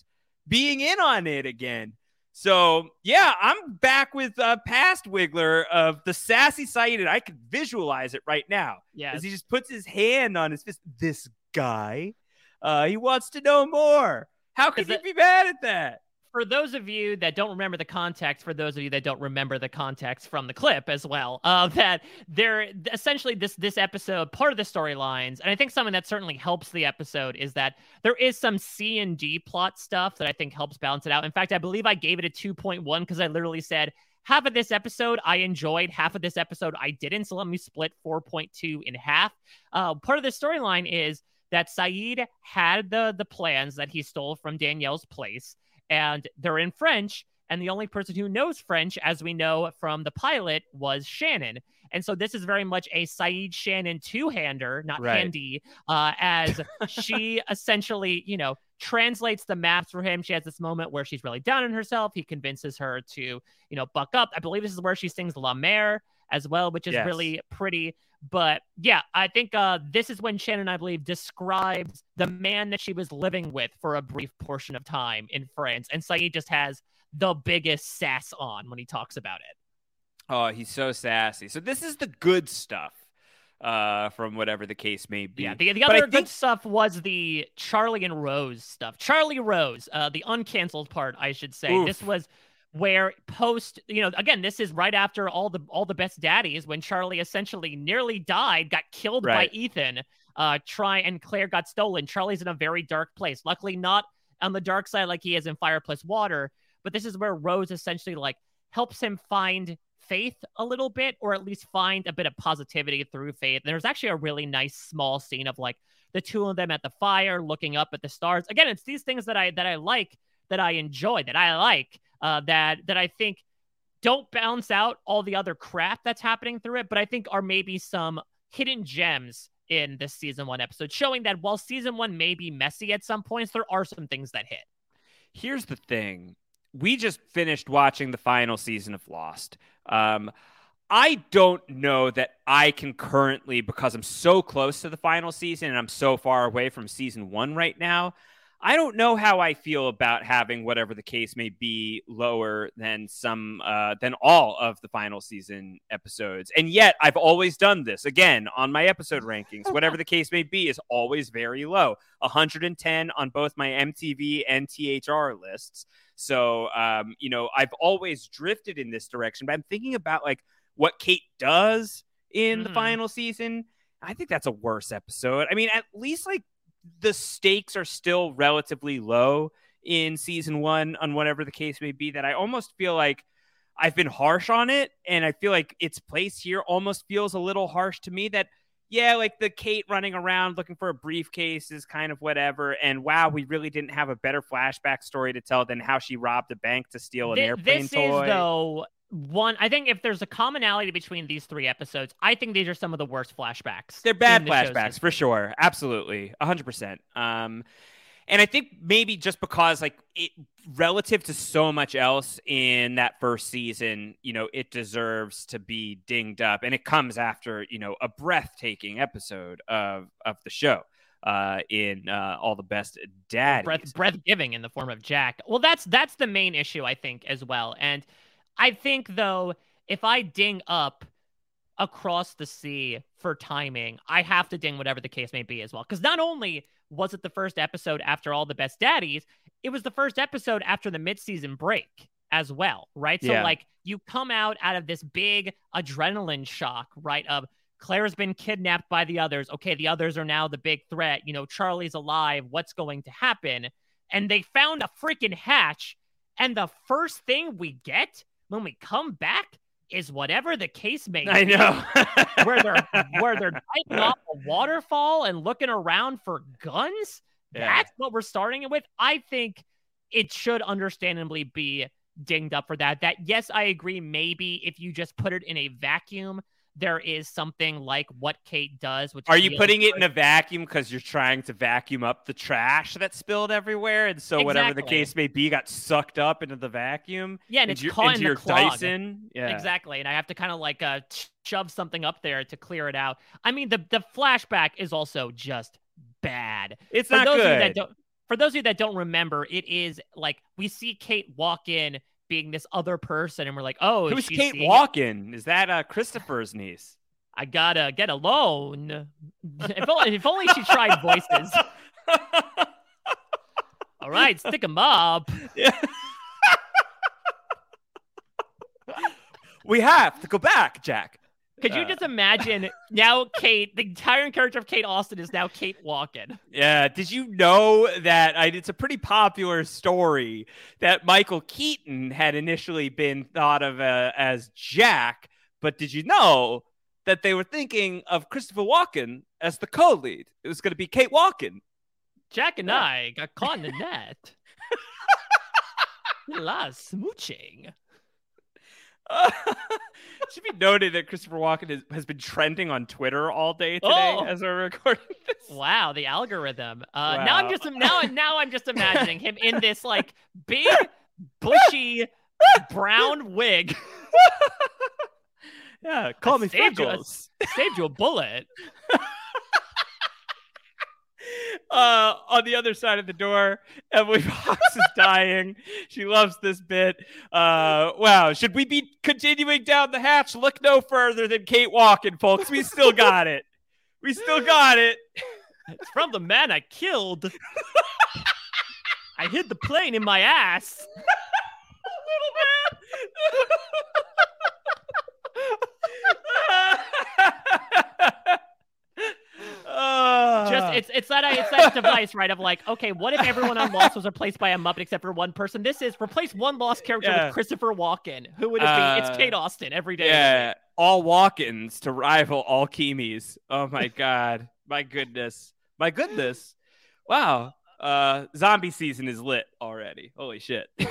being in on it again. So yeah, I'm back with uh, past Wigler of the sassy Sayid, and I could visualize it right now. Yeah, as he just puts his hand on his fist. This guy, uh, he wants to know more. How could you be mad at that? For those of you that don't remember the context, for those of you that don't remember the context from the clip as well, uh, that there essentially this this episode, part of the storylines, and I think something that certainly helps the episode is that there is some C and D plot stuff that I think helps balance it out. In fact, I believe I gave it a 2.1 because I literally said half of this episode I enjoyed, half of this episode I didn't. So let me split 4.2 in half. Uh, part of the storyline is that Sayid had the the plans that he stole from Danielle's place, and they're in French. And the only person who knows French, as we know from the pilot, was Shannon. And so this is very much a Sayid Shannon two hander, not Right. handy, uh, as she essentially, you know, translates the maps for him. She has this moment where she's really down on herself. He convinces her to, you know, buck up. I believe this is where she sings La Mer as well, which is Yes. really pretty. But yeah, I think uh, this is when Shannon, I believe, describes the man that she was living with for a brief portion of time in France. And Sayid just has the biggest sass on when he talks about it. Oh, he's so sassy. So this is the good stuff, uh, from whatever the case may be. Yeah, the, the other good think- stuff was the Charlie and Rose stuff. Charlie Rose, uh, the uncanceled part, I should say. Oof. This was where post, you know, again, this is right after all the all the best daddies when Charlie essentially nearly died, got killed Right. by Ethan. Uh, try and Claire got stolen. Charlie's in a very dark place. Luckily, not on the dark side like he is in Fire Plus Water. But this is where Rose essentially like helps him find faith a little bit, or at least find a bit of positivity through faith. And there's actually a really nice small scene of like the two of them at the fire, looking up at the stars. Again, it's these things that I that I like, that I enjoy, that I like, uh, that that I think don't balance out all the other crap that's happening through it, but I think are maybe some hidden gems in this season one episode, showing that while season one may be messy at some points, there are some things that hit. here's the thing we just finished watching the final season of lost um i don't know that i can currently because i'm so close to the final season and i'm so far away from season one right now i don't know how i feel about having whatever the case may be lower than some uh than all of the final season episodes and yet i've always done this again on my episode rankings whatever the case may be is always very low 110 on both my mtv and thr lists so, um, you know, I've always drifted in this direction, but I'm thinking about like what Kate does in the Mhm. final season. I think that's a worse episode. I mean, at least like the stakes are still relatively low in season one, on whatever the case may be, that I almost feel like I've been harsh on it. And I feel like its place here almost feels a little harsh to me that yeah, like the Kate running around looking for a briefcase is kind of whatever. And wow, we really didn't have a better flashback story to tell than how she robbed a bank to steal an Thi- airplane this toy. is though one. I think if there's a commonality between these three episodes, I think these are some of the worst flashbacks. They're bad the flashbacks for sure. Absolutely. 100%. Um, and I think maybe just because, like, it relative to so much else in that first season, you know, it deserves to be dinged up. And it comes after, you know, a breathtaking episode of, of the show uh, in uh, All the Best Daddies. breath breath giving in the form of Jack. Well, that's that's the main issue I think as well. And I think though, if I ding up across the sea for timing, I have to ding whatever the case may be as well. Because not only was it the first episode after all the best daddies, it was the first episode after the midseason break as well, right? So Yeah. like you come out out of this big adrenaline shock, right? Of Claire's been kidnapped by the others. Okay, the others are now the big threat. You know, Charlie's alive. What's going to happen? And they found a freaking hatch. And the first thing we get when we come back is whatever the case may be. I know. where they're where they're diving off a waterfall and looking around for guns. Yeah. That's what we're starting with. I think it should understandably be dinged up for that. That yes, I agree. Maybe if you just put it in a vacuum, there is something like what Kate does. Which Are you putting it in a vacuum because you're trying to vacuum up the trash that spilled everywhere, and so whatever the case may be got sucked up into the vacuum? Yeah, and into it's your, caught in your clog. Dyson. Yeah, Exactly. And I have to kind of like uh shove something up there to clear it out. I mean, the the flashback is also just bad. It's for not those Of you that good. don't, for those of you that don't remember, it is like we see Kate walk in being this other person, and we're like, oh, Who's Kate? Walken? Is that uh, Christopher's niece? I gotta get a loan. if, only, if only she tried voices. All right, stick 'em up. Yeah. We have to go back, Jack. Could you Uh, just imagine now, Kate? The entire character of Kate Austin is now Kate Walken. Yeah. Did you know that I, it's a pretty popular story that Michael Keaton had initially been thought of uh, as Jack, but did you know that they were thinking of Christopher Walken as the co-lead? It was going to be Kate Walken. Jack and I got caught in the net. a lot of smooching. Should be noted that Christopher Walken has, has been trending on Twitter all day today Oh. as we're recording this. Wow, the algorithm. Uh, Now I'm just now now I'm just imagining him in this like big bushy brown wig. Yeah, call me saved you, saved you a bullet. uh, on the other side of the door, Emily Fox is dying. She loves this bit. Uh, wow, should we be continuing down the hatch? Look no further than Kate Walken, folks. We still got it. We still got it. It's from the man I killed. I hid the plane in my ass. Just it's it's that it's that device, right? Of like, okay, what if everyone on Lost was replaced by a Muppet except for one person? This is replace one Lost character Yeah. with Christopher Walken. Who would it be? Uh, It's Kate Austin every day. Yeah, all walk-ins to rival all Kimis. Oh my god, my goodness, my goodness. Wow, uh, zombie season is lit already. Holy shit!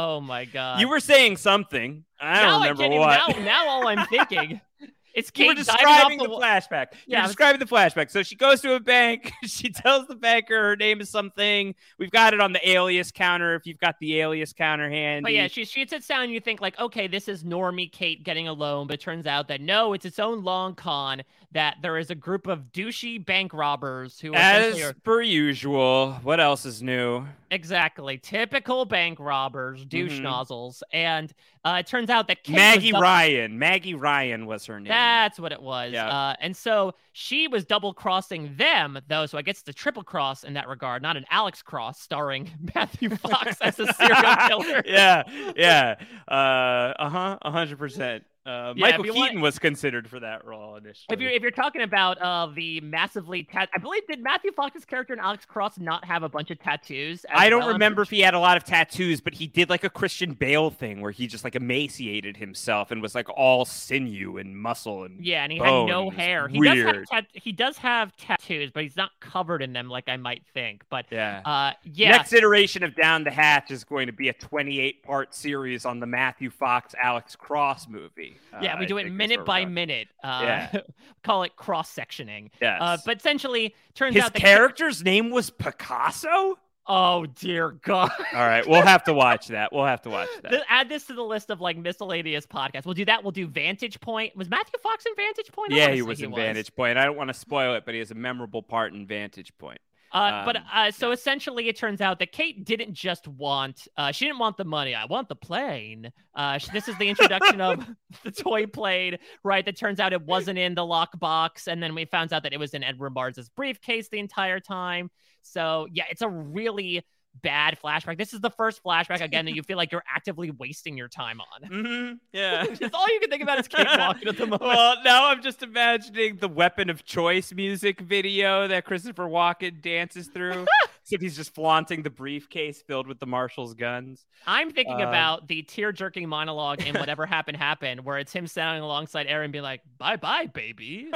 Oh my god. you were saying something. I now don't I remember can't what. even, now, now all I'm thinking it's You were describing off the flashback. Yeah, You're I describing the flashback. So she goes to a bank. She tells the banker her name is something. We've got it on the alias counter. If you've got the alias counter handy. But yeah, she she sits down and you think like, okay, this is normie Kate getting a loan, but it turns out that no, it's its own long con that there is a group of douchey bank robbers who as are per usual. What else is new? exactly typical bank robbers, douche Mhm. nozzles, and uh, it turns out that Kate Maggie dou- Ryan. Maggie Ryan was her name. That's what it was. Yeah. Uh, and so she was double crossing them, though. So I guess it's a triple cross in that regard, not an Alex cross starring Matthew Fox as a serial killer. yeah, yeah. Uh huh. A hundred percent. Uh, Yeah, Michael Keaton want- was considered for that role initially. If you're if you're talking about uh the massively tat, I believe did Matthew Fox's character in Alex Cross not have a bunch of tattoos? I don't well? Remember if he had a lot of tattoos, but he did like a Christian Bale thing where he just like emaciated himself and was like all sinew and muscle and Yeah, and he had no hair. He weird. does have tat- he does have tattoos, but he's not covered in them like I might think. But Yeah. uh, yeah, Next iteration of Down the Hatch is going to be a 28 part series on the Matthew Fox Alex Cross movie. Yeah, Uh, we I do it minute by minute. Uh, Yeah. call it cross sectioning. Yes. Uh, but essentially, turns His out the character's name was Picasso? Oh dear God! All right, we'll have to watch that. We'll have to watch that. Add this to the list of like miscellaneous podcasts. We'll do that. We'll do Vantage Point. Was Matthew Fox in Vantage Point? I yeah, he was in Vantage Point. I don't want to spoil it, but he has a memorable part in Vantage Point. Uh, but Um, uh, so essentially, it turns out that Kate didn't just want. Uh, she didn't want the money. I want the plane. Uh, sh- this is the introduction of the toy plane, right? That turns out it wasn't in the lockbox, and then we found out that it was in Edward Mars' briefcase the entire time. So yeah, it's a really bad flashback. This is the first flashback again that you feel like you're actively wasting your time on. Mm-hmm. Yeah. Just all you can think about is Kate walking at the moment. Well, now I'm just imagining the weapon of choice music video that Christopher Walken dances through. Except he's just flaunting the briefcase filled with the marshal's guns. I'm thinking Um, about the tear jerking monologue in Whatever Happened Happened, where it's him standing alongside Aaron being like, bye bye, baby.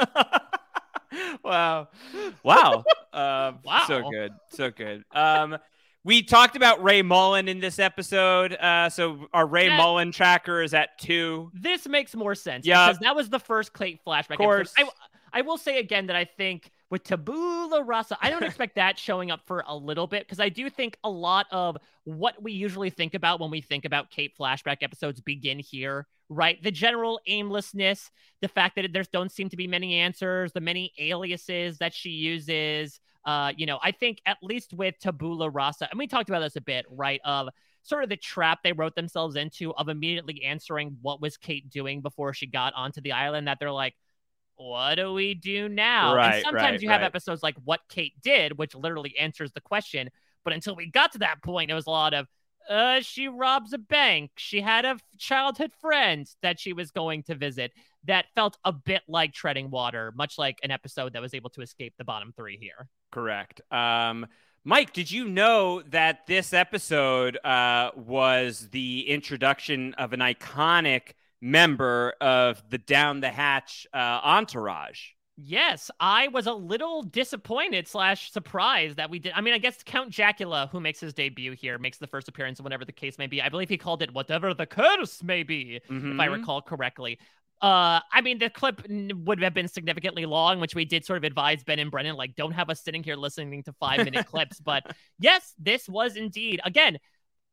wow. Wow. Um, Wow. So good. So good. Um, we talked about Ray Mullen in this episode. Uh, so our Ray Yeah. Mullen tracker is at two. This makes more sense Yeah. because that was the first Clay flashback. Of Course. I, I will say again that I think with Tabula Rasa, I don't expect that showing up for a little bit because I do think a lot of what we usually think about when we think about Kate flashback episodes begin here, right? The general aimlessness, the fact that there don't seem to be many answers, the many aliases that she uses. Uh, you know, I think at least with Tabula Rasa, and we talked about this a bit, right? Of sort of the trap they wrote themselves into of immediately answering what was Kate doing before she got onto the island. That they're like, what do we do now? Right, and sometimes right, you have right. episodes like What Kate Did, which literally answers the question. But until we got to that point, it was a lot of, uh, she robs a bank. She had a f- childhood friend that she was going to visit. That felt a bit like treading water, much like an episode that was able to escape the bottom three here. Correct. Um, Mike, did you know that this episode uh, was the introduction of an iconic member of the Down the Hatch uh, entourage? Yes, I was a little disappointed slash surprised that we did. I mean, I guess Count Jacula, who makes his debut here, makes the first appearance, whatever the case may be. I believe he called it whatever the curse may be, if I Mhm. recall correctly. Uh, I mean, the clip would have been significantly long, which we did sort of advise Ben and Brennan, like, don't have us sitting here listening to five minute clips. But yes, this was indeed, again,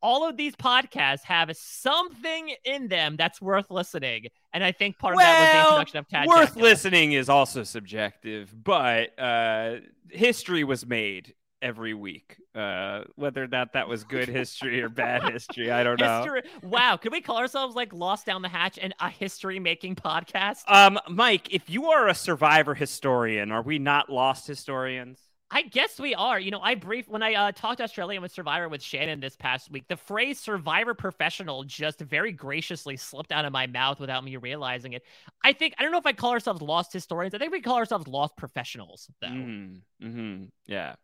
all of these podcasts have something in them that's worth listening. And I think part of that was the introduction of Tad worth listening is also subjective, but uh, history was made every week. Uh, whether or not that was good history or bad history, I don't know. History. Wow, could we call ourselves like Lost Down the Hatch and a history making podcast? Um, Mike, if you are a survivor historian, are we not lost historians? I guess we are. You know, I brief when I uh, talked Australian with Survivor with Shannon this past week. The phrase "survivor professional" just very graciously slipped out of my mouth without me realizing it. I think I don't know if I call ourselves lost historians. I think we call ourselves lost professionals, though. Mm-hmm. mm-hmm. Yeah.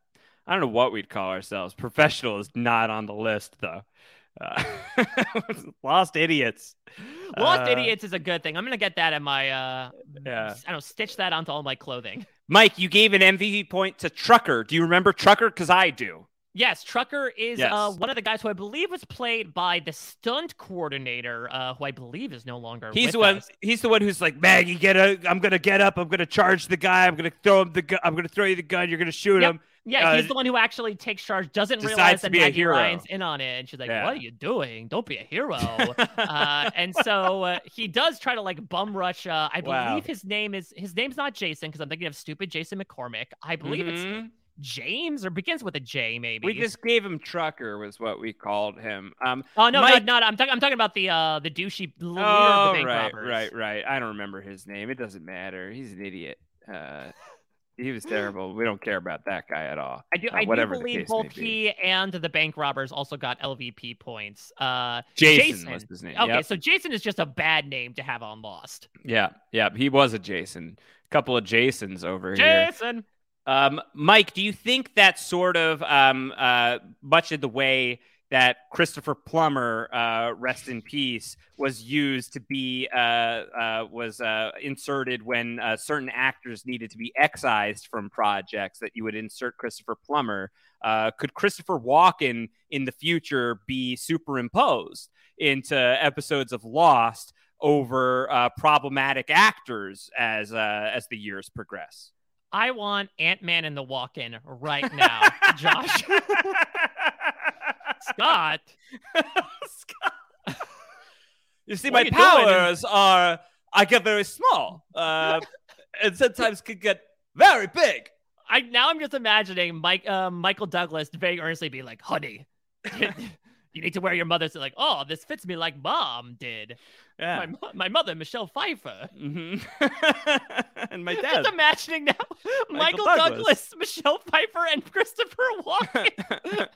I don't know what we'd call ourselves. Professional is not on the list, though. Uh, lost idiots. Lost Uh, idiots is a good thing. I'm gonna get that in my uh, Yeah. I don't stitch that onto all my clothing. Mike, you gave an MVP point to Trucker. Do you remember Trucker? Because I do. Yes, Trucker is Yes. uh, one of the guys who I believe was played by the stunt coordinator, uh, who I believe is no longer. He's the one. us. He's the one who's like, Maggie, get up. I'm gonna get up. I'm gonna charge the guy. I'm gonna throw him the gun. I'm gonna throw you the gun. You're gonna shoot Yep. him. Yeah, Uh, he's the one who actually takes charge, doesn't realize that Maggie. Ryan's in on it, and she's like, Yeah. "What are you doing? Don't be a hero." uh, and so uh, he does try to like bum rush. Uh, I believe Wow. his name is his name's not Jason because I'm thinking of stupid Jason McCormick. I believe it's Mhm. James or begins with a J, maybe. We just gave him Trucker, was what we called him. Um, Oh no, Mike- no, no! I'm talking. I'm talking about the uh the douchey leader Oh, of the bank right, robbers. right, right. I don't remember his name. It doesn't matter. He's an idiot. Uh, he was terrible. We don't care about that guy at all. I do. Uh, I do believe both be. he and the bank robbers also got LVP points. Uh, Jason was his name, Okay, yep. so Jason is just a bad name to have on Lost. Yeah, yeah. He was a Jason. A Couple of Jasons over here. Jason. Um, Mike, do you think that sort of um, uh, much of the way that Christopher Plummer, uh, rest in peace, was used to be uh, uh, was uh, inserted when uh, certain actors needed to be excised from projects that you would insert Christopher Plummer? Uh, could Christopher Walken in the future be superimposed into episodes of Lost over uh, problematic actors as uh, as the years progress? I want Ant Man and the Walk-In right now, Josh. Scott. You see, What my are you doing? powers are I get very small, uh, and sometimes can get very big. I now I'm just imagining Mike uh, Michael Douglas very earnestly be like, "Honey, you need to wear your mother's." Like, oh, this fits me like mom did. Yeah. My, my mother, Michelle Pfeiffer. Mm-hmm. and my dad. Just imagining now, Michael, Michael Douglas. Douglas. Michelle Pfeiffer, and Christopher Walken.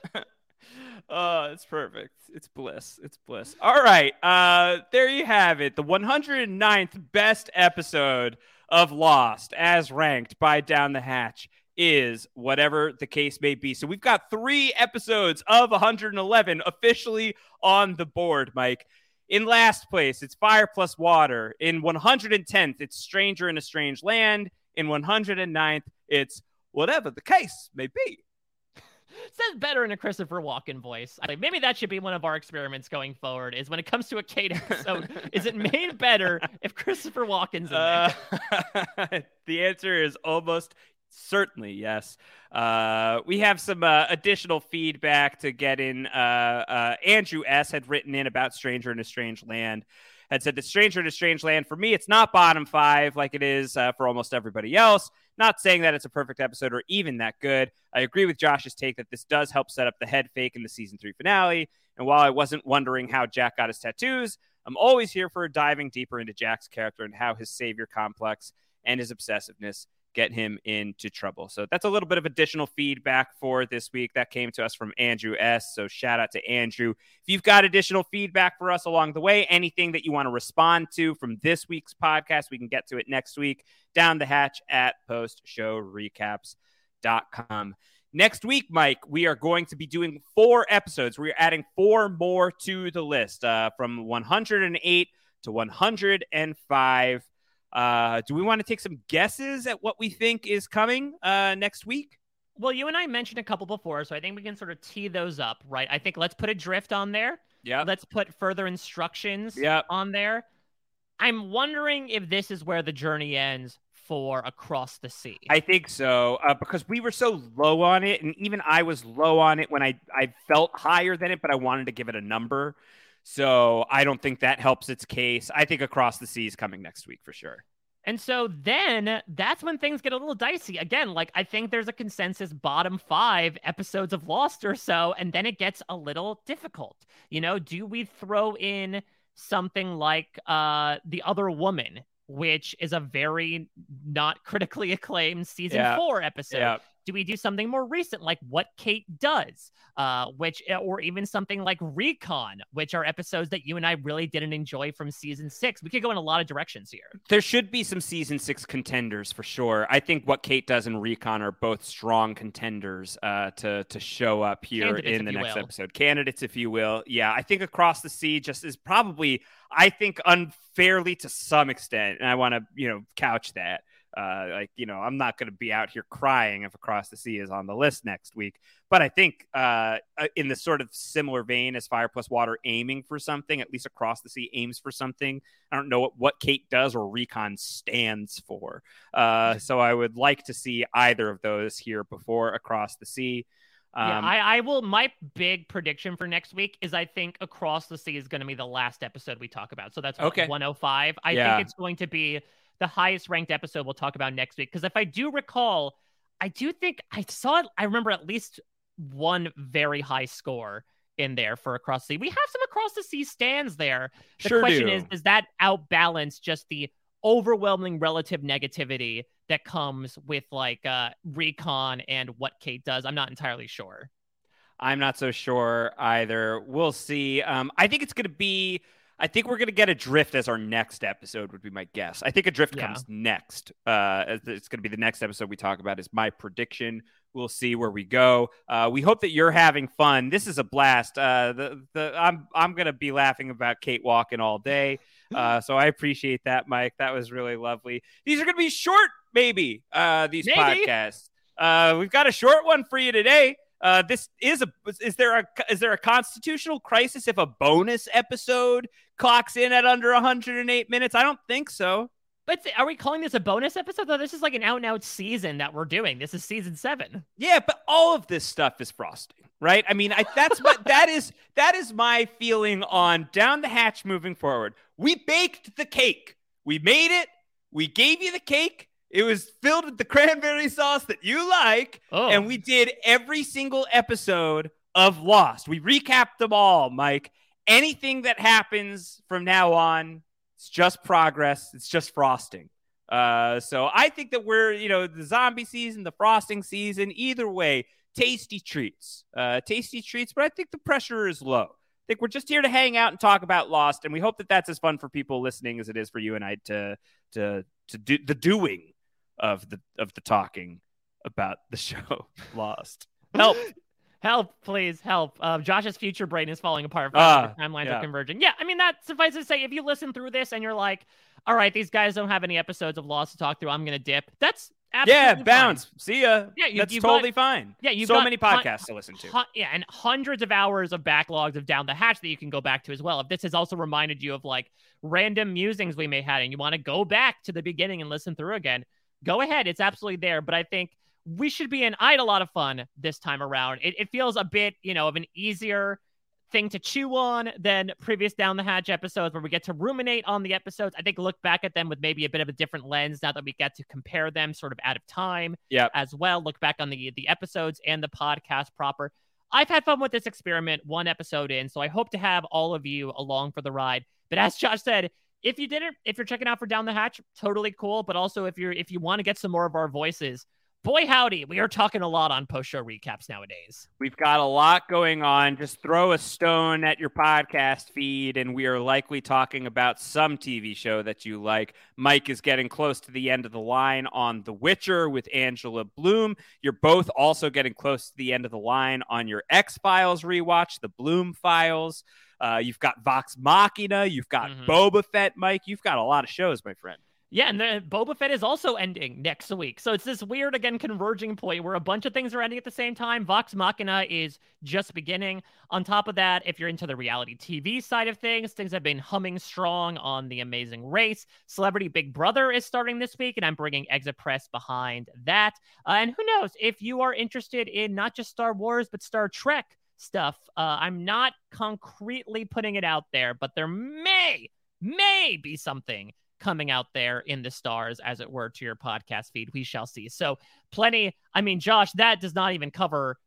Oh, it's perfect. It's bliss. It's bliss. All right. Uh, there you have it. The 109th best episode of Lost, as ranked by Down the Hatch, is whatever the case may be. So we've got three episodes of 111 officially on the board, Mike. In last place, it's Fire Plus Water. In 110th, it's Stranger in a Strange Land. In 109th, it's whatever the case may be. Says better in a Christopher Walken voice. I think maybe that should be one of our experiments going forward. Is when it comes to a Kate episode, is it made better if Christopher Walken's in there? Uh, the answer is almost certainly yes. Uh, we have some uh, additional feedback to get in. Uh, uh, Andrew S. had written in about Stranger in a Strange Land. Had said that Stranger in a Strange Land for me, it's not bottom five like it is uh, for almost everybody else. Not saying that it's a perfect episode or even that good. I agree with Josh's take that this does help set up the head fake in the season three finale. And while I wasn't wondering how Jack got his tattoos, I'm always here for diving deeper into Jack's character and how his savior complex and his obsessiveness get him into trouble. So that's a little bit of additional feedback for this week that came to us from Andrew S. So shout out to Andrew. If you've got additional feedback for us along the way, anything that you want to respond to from this week's podcast, we can get to it next week down the hatch at postshowrecaps.com. Next week, Mike, we are going to be doing four episodes. We're adding four more to the list uh, from 108 to 105. Uh, do we want to take some guesses at what we think is coming uh, next week? Well, you and I mentioned a couple before, so I think we can sort of tee those up, right? I think let's put Adrift on there. Yeah. Let's put further instructions Yep. on there. I'm wondering if this is where the journey ends for Across the Sea. I think so uh, because we were so low on it, and even I was low on it when I I felt higher than it, but I wanted to give it a number. So I don't think that helps its case. I think Across the Sea is coming next week for sure. And so then that's when things get a little dicey. Again, like I think there's a consensus bottom five episodes of Lost or so, and then it gets a little difficult. You know, do we throw in something like uh The Other Woman, which is a very not critically acclaimed season Yeah. four episode? Yeah. Do we do something more recent like What Kate Does? Uh, which or even something like Recon, which are episodes that you and I really didn't enjoy from season six. We could go in a lot of directions here. There should be some season six contenders for sure. I think what Kate does and Recon are both strong contenders uh, to to show up here Candidates, in the next will. episode. Candidates, if you will. Yeah, I think Across the Sea just is probably, I think, unfairly to some extent, and I want to you know couch that. Uh, like you know, I'm not going to be out here crying if Across the Sea is on the list next week. But I think uh, uh, in the sort of similar vein as Fire Plus Water aiming for something, at least Across the Sea aims for something. I don't know what, what Kate does or Recon stands for. Uh, so I would like to see either of those here before Across the Sea. yeah, Um, I, I will. My big prediction for next week is I think Across the Sea is going to be the last episode we talk about. So that's Okay. 105. I Yeah. think it's going to be the highest ranked episode we'll talk about next week. Because if I do recall, I do think I saw. I remember at least one very high score in there for Across the Sea. We have some Across the Sea stands there. The Sure question do. is, does that outbalance just the overwhelming relative negativity that comes with like uh recon and what Kate does? I'm not entirely sure. I'm not so sure either. We'll see. Um, I think it's going to be. I think we're going to get Adrift as our next episode would be my guess. I think Adrift Yeah. comes next. Uh, it's going to be the next episode we talk about is my prediction. We'll see where we go. Uh, we hope that you're having fun. This is a blast. Uh, the the I'm I'm going to be laughing about Kate walking all day. Uh, so I appreciate that, Mike. That was really lovely. These are going to be short, maybe. Uh, these Maybe. podcasts. Uh, we've got a short one for you today. Uh, this is a is there a is there a constitutional crisis if a bonus episode clocks in at under 108 minutes? I don't think so. But are we calling this a bonus episode? Though this is like an out and out season that we're doing. This is season seven. Yeah, but all of this stuff is frosting, right? I mean, I, that's what that is. That is my feeling on down the hatch moving forward. We baked the cake. We made it. We gave you the cake. It was filled with the cranberry sauce that you like, Oh. and we did every single episode of Lost. We recapped them all, Mike. Anything that happens from now on, it's just progress. It's just frosting. Uh, so I think that we're, you know, the zombie season, the frosting season, either way, tasty treats. Uh, tasty treats, but I think the pressure is low. I think we're just here to hang out and talk about Lost, and we hope that that's as fun for people listening as it is for you and I to to to do the doing of the of the talking about the show Lost. Help. Help, please help. Uh, Josh's future brain is falling apart. The timelines yeah. are converging. Yeah, I mean, that suffices to say, if you listen through this and you're like, all right, these guys don't have any episodes of Lost to talk through, I'm going to dip. That's absolutely yeah, fine. bounce. See ya. Yeah, you- that's totally got- fine. Yeah, you've so many hun- podcasts to listen to. Hun- yeah, and hundreds of hours of backlogs of Down the Hatch that you can go back to as well. If this has also reminded you of like random musings we may had and you want to go back to the beginning and listen through again, go ahead. It's absolutely there. But I think we should be in. I had a lot of fun this time around. It, it feels a bit, you know, of an easier thing to chew on than previous Down the Hatch episodes where we get to ruminate on the episodes. I think look back at them with maybe a bit of a different lens now that we get to compare them sort of out of time Yep. as well. Look back on the the episodes and the podcast proper. I've had fun with this experiment one episode in, so I hope to have all of you along for the ride. But as Josh said, if you didn't, if you're checking out for Down the Hatch, totally cool. But also if you're if you want to get some more of our voices, boy howdy, we are talking a lot on post show recaps nowadays. We've got a lot going on. Just throw a stone at your podcast feed, and we are likely talking about some TV show that you like. Mike is getting close to the end of the line on The Witcher with Angela Bloom. You're both also getting close to the end of the line on your X Files rewatch, The Bloom Files. Uh, you've got Vox Machina. You've got Boba Fett, Mike. You've got a lot of shows, my friend. Yeah, and the Boba Fett is also ending next week. So it's this weird, again, converging point where a bunch of things are ending at the same time. Vox Machina is just beginning. On top of that, if you're into the reality TV side of things, things have been humming strong on The Amazing Race. Celebrity Big Brother is starting this week, and I'm bringing Exit Press behind that. Uh, and who knows, if you are interested in not just Star Wars, but Star Trek stuff, uh, I'm not concretely putting it out there, but there may, may be something coming out there in the stars, as it were, to your podcast feed. We shall see. So, plenty. I mean, Josh, that does not even cover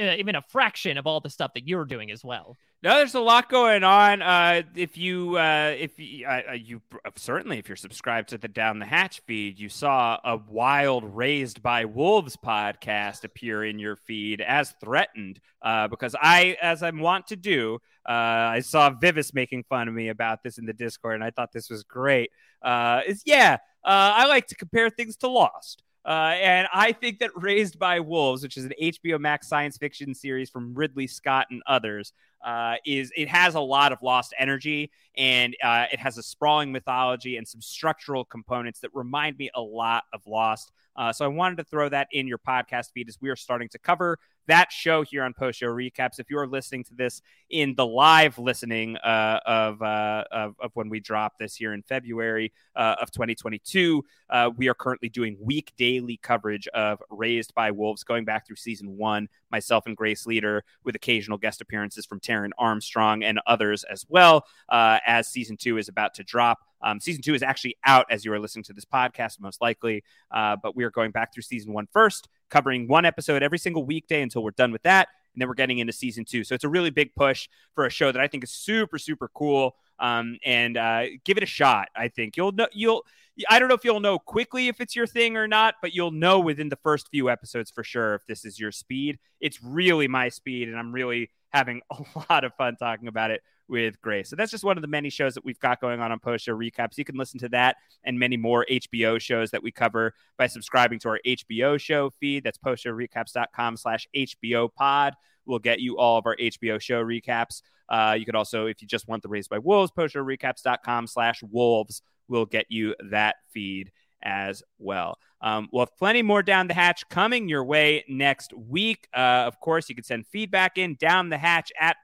uh, even a fraction of all the stuff that you're doing as well. No, there's a lot going on. Uh, if you, uh, if you, uh, uh, you certainly, if you're subscribed to the Down the Hatch feed, you saw a wild Raised by Wolves podcast appear in your feed as threatened. Uh, because I, as I'm wont to do, uh, I saw Vivis making fun of me about this in the Discord, and I thought this was great. Uh, is yeah, uh, I like to compare things to Lost. Uh, and I think that Raised by Wolves, which is an HBO Max science fiction series from Ridley Scott and others, uh, is it has a lot of lost energy and uh, it has a sprawling mythology and some structural components that remind me a lot of Lost. Uh, so I wanted to throw that in your podcast feed as we are starting to cover that show here on post show recaps. If you are listening to this in the live listening uh, of, uh, of of when we drop this here in February uh, of 2022, uh, we are currently doing week daily coverage of Raised by Wolves, going back through season one. Myself and Grace Leader, with occasional guest appearances from Taryn Armstrong and others as well, uh, as season two is about to drop. Um, season two is actually out as you are listening to this podcast, most likely. Uh, but we are going back through season one first, covering one episode every single weekday until we're done with that. And then we're getting into season two. So it's a really big push for a show that I think is super, super cool. Um, and uh, give it a shot. I think you'll know, you'll, I don't know if you'll know quickly if it's your thing or not, but you'll know within the first few episodes for sure if this is your speed. It's really my speed, and I'm really having a lot of fun talking about it with Grace. So that's just one of the many shows that we've got going on on post show recaps. You can listen to that and many more HBO shows that we cover by subscribing to our HBO show feed. That's post show postshowrecaps.com slash HBO pod. We'll get you all of our HBO show recaps. Uh, you could also, if you just want the Raised by Wolves, post show postshowrecaps.com slash wolves will get you that feed as well. Um, we'll have plenty more down the hatch coming your way next week. Uh, of course, you can send feedback in down the hatch at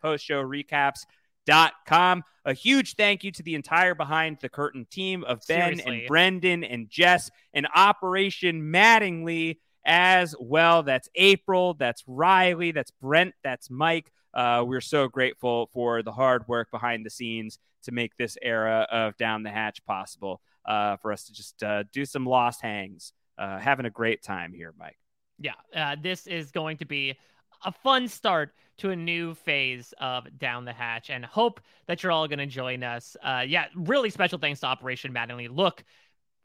postshowrecaps.com. A huge thank you to the entire behind the curtain team of Ben Seriously. and Brendan and Jess and Operation Mattingly as well. That's April, that's Riley, that's Brent, that's Mike. Uh, we're so grateful for the hard work behind the scenes to make this era of Down the Hatch possible uh, for us to just uh, do some lost hangs. Uh, having a great time here, Mike. Yeah, uh, this is going to be a fun start to a new phase of Down the Hatch, and hope that you're all going to join us. Uh, yeah, really special thanks to Operation Mattingly. Look,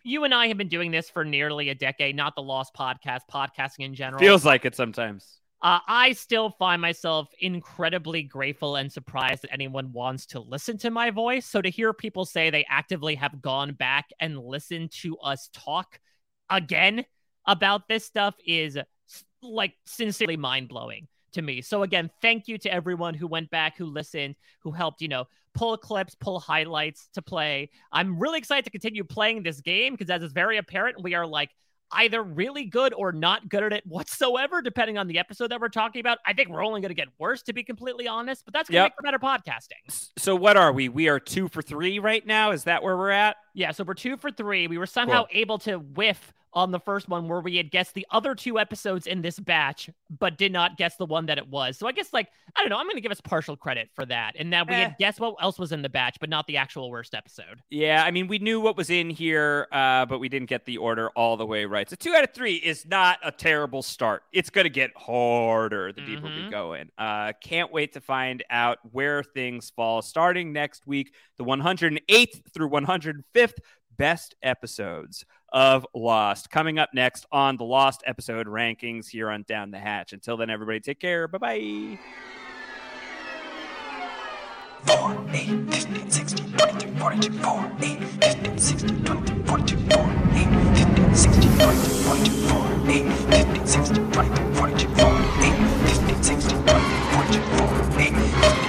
you and I have been doing this for nearly a decade, not the Lost podcast, podcasting in general. Feels like it sometimes. Uh, I still find myself incredibly grateful and surprised that anyone wants to listen to my voice. So to hear people say they actively have gone back and listened to us talk again, about this stuff is like sincerely mind blowing to me. So again, thank you to everyone who went back, who listened, who helped, you know, pull clips, pull highlights to play. I'm really excited to continue playing this game because as is very apparent, we are like either really good or not good at it whatsoever, depending on the episode that we're talking about. I think we're only going to get worse, to be completely honest, but that's going to Yep. make for better podcasting. So what are we? We are two for three right now. Is that where we're at? Yeah, so we're two for three. We were somehow Cool. able to whiff on the first one where we had guessed the other two episodes in this batch, but did not guess the one that it was. So I guess, like, I don't know, I'm going to give us partial credit for that. And that we Eh. had guessed what else was in the batch, but not the actual worst episode. Yeah, I mean, we knew what was in here, uh, but we didn't get the order all the way right. So two out of three is not a terrible start. It's going to get harder the deeper we go in. Uh, can't wait to find out where things fall. Starting next week, the 108th through 105th best episodes of Lost. Coming up next on the Lost episode rankings here on Down the Hatch. Until then, everybody take care. Bye bye. 4, 8, 15, 16, 22, 42, 4, 8, 15, 16, 22, 42, 4, 8, 15, 16, 22, 42, 4, 8, 15, 16, 22, 42, 4, 8, 15, 16, 22, 42, 4, 8, 15,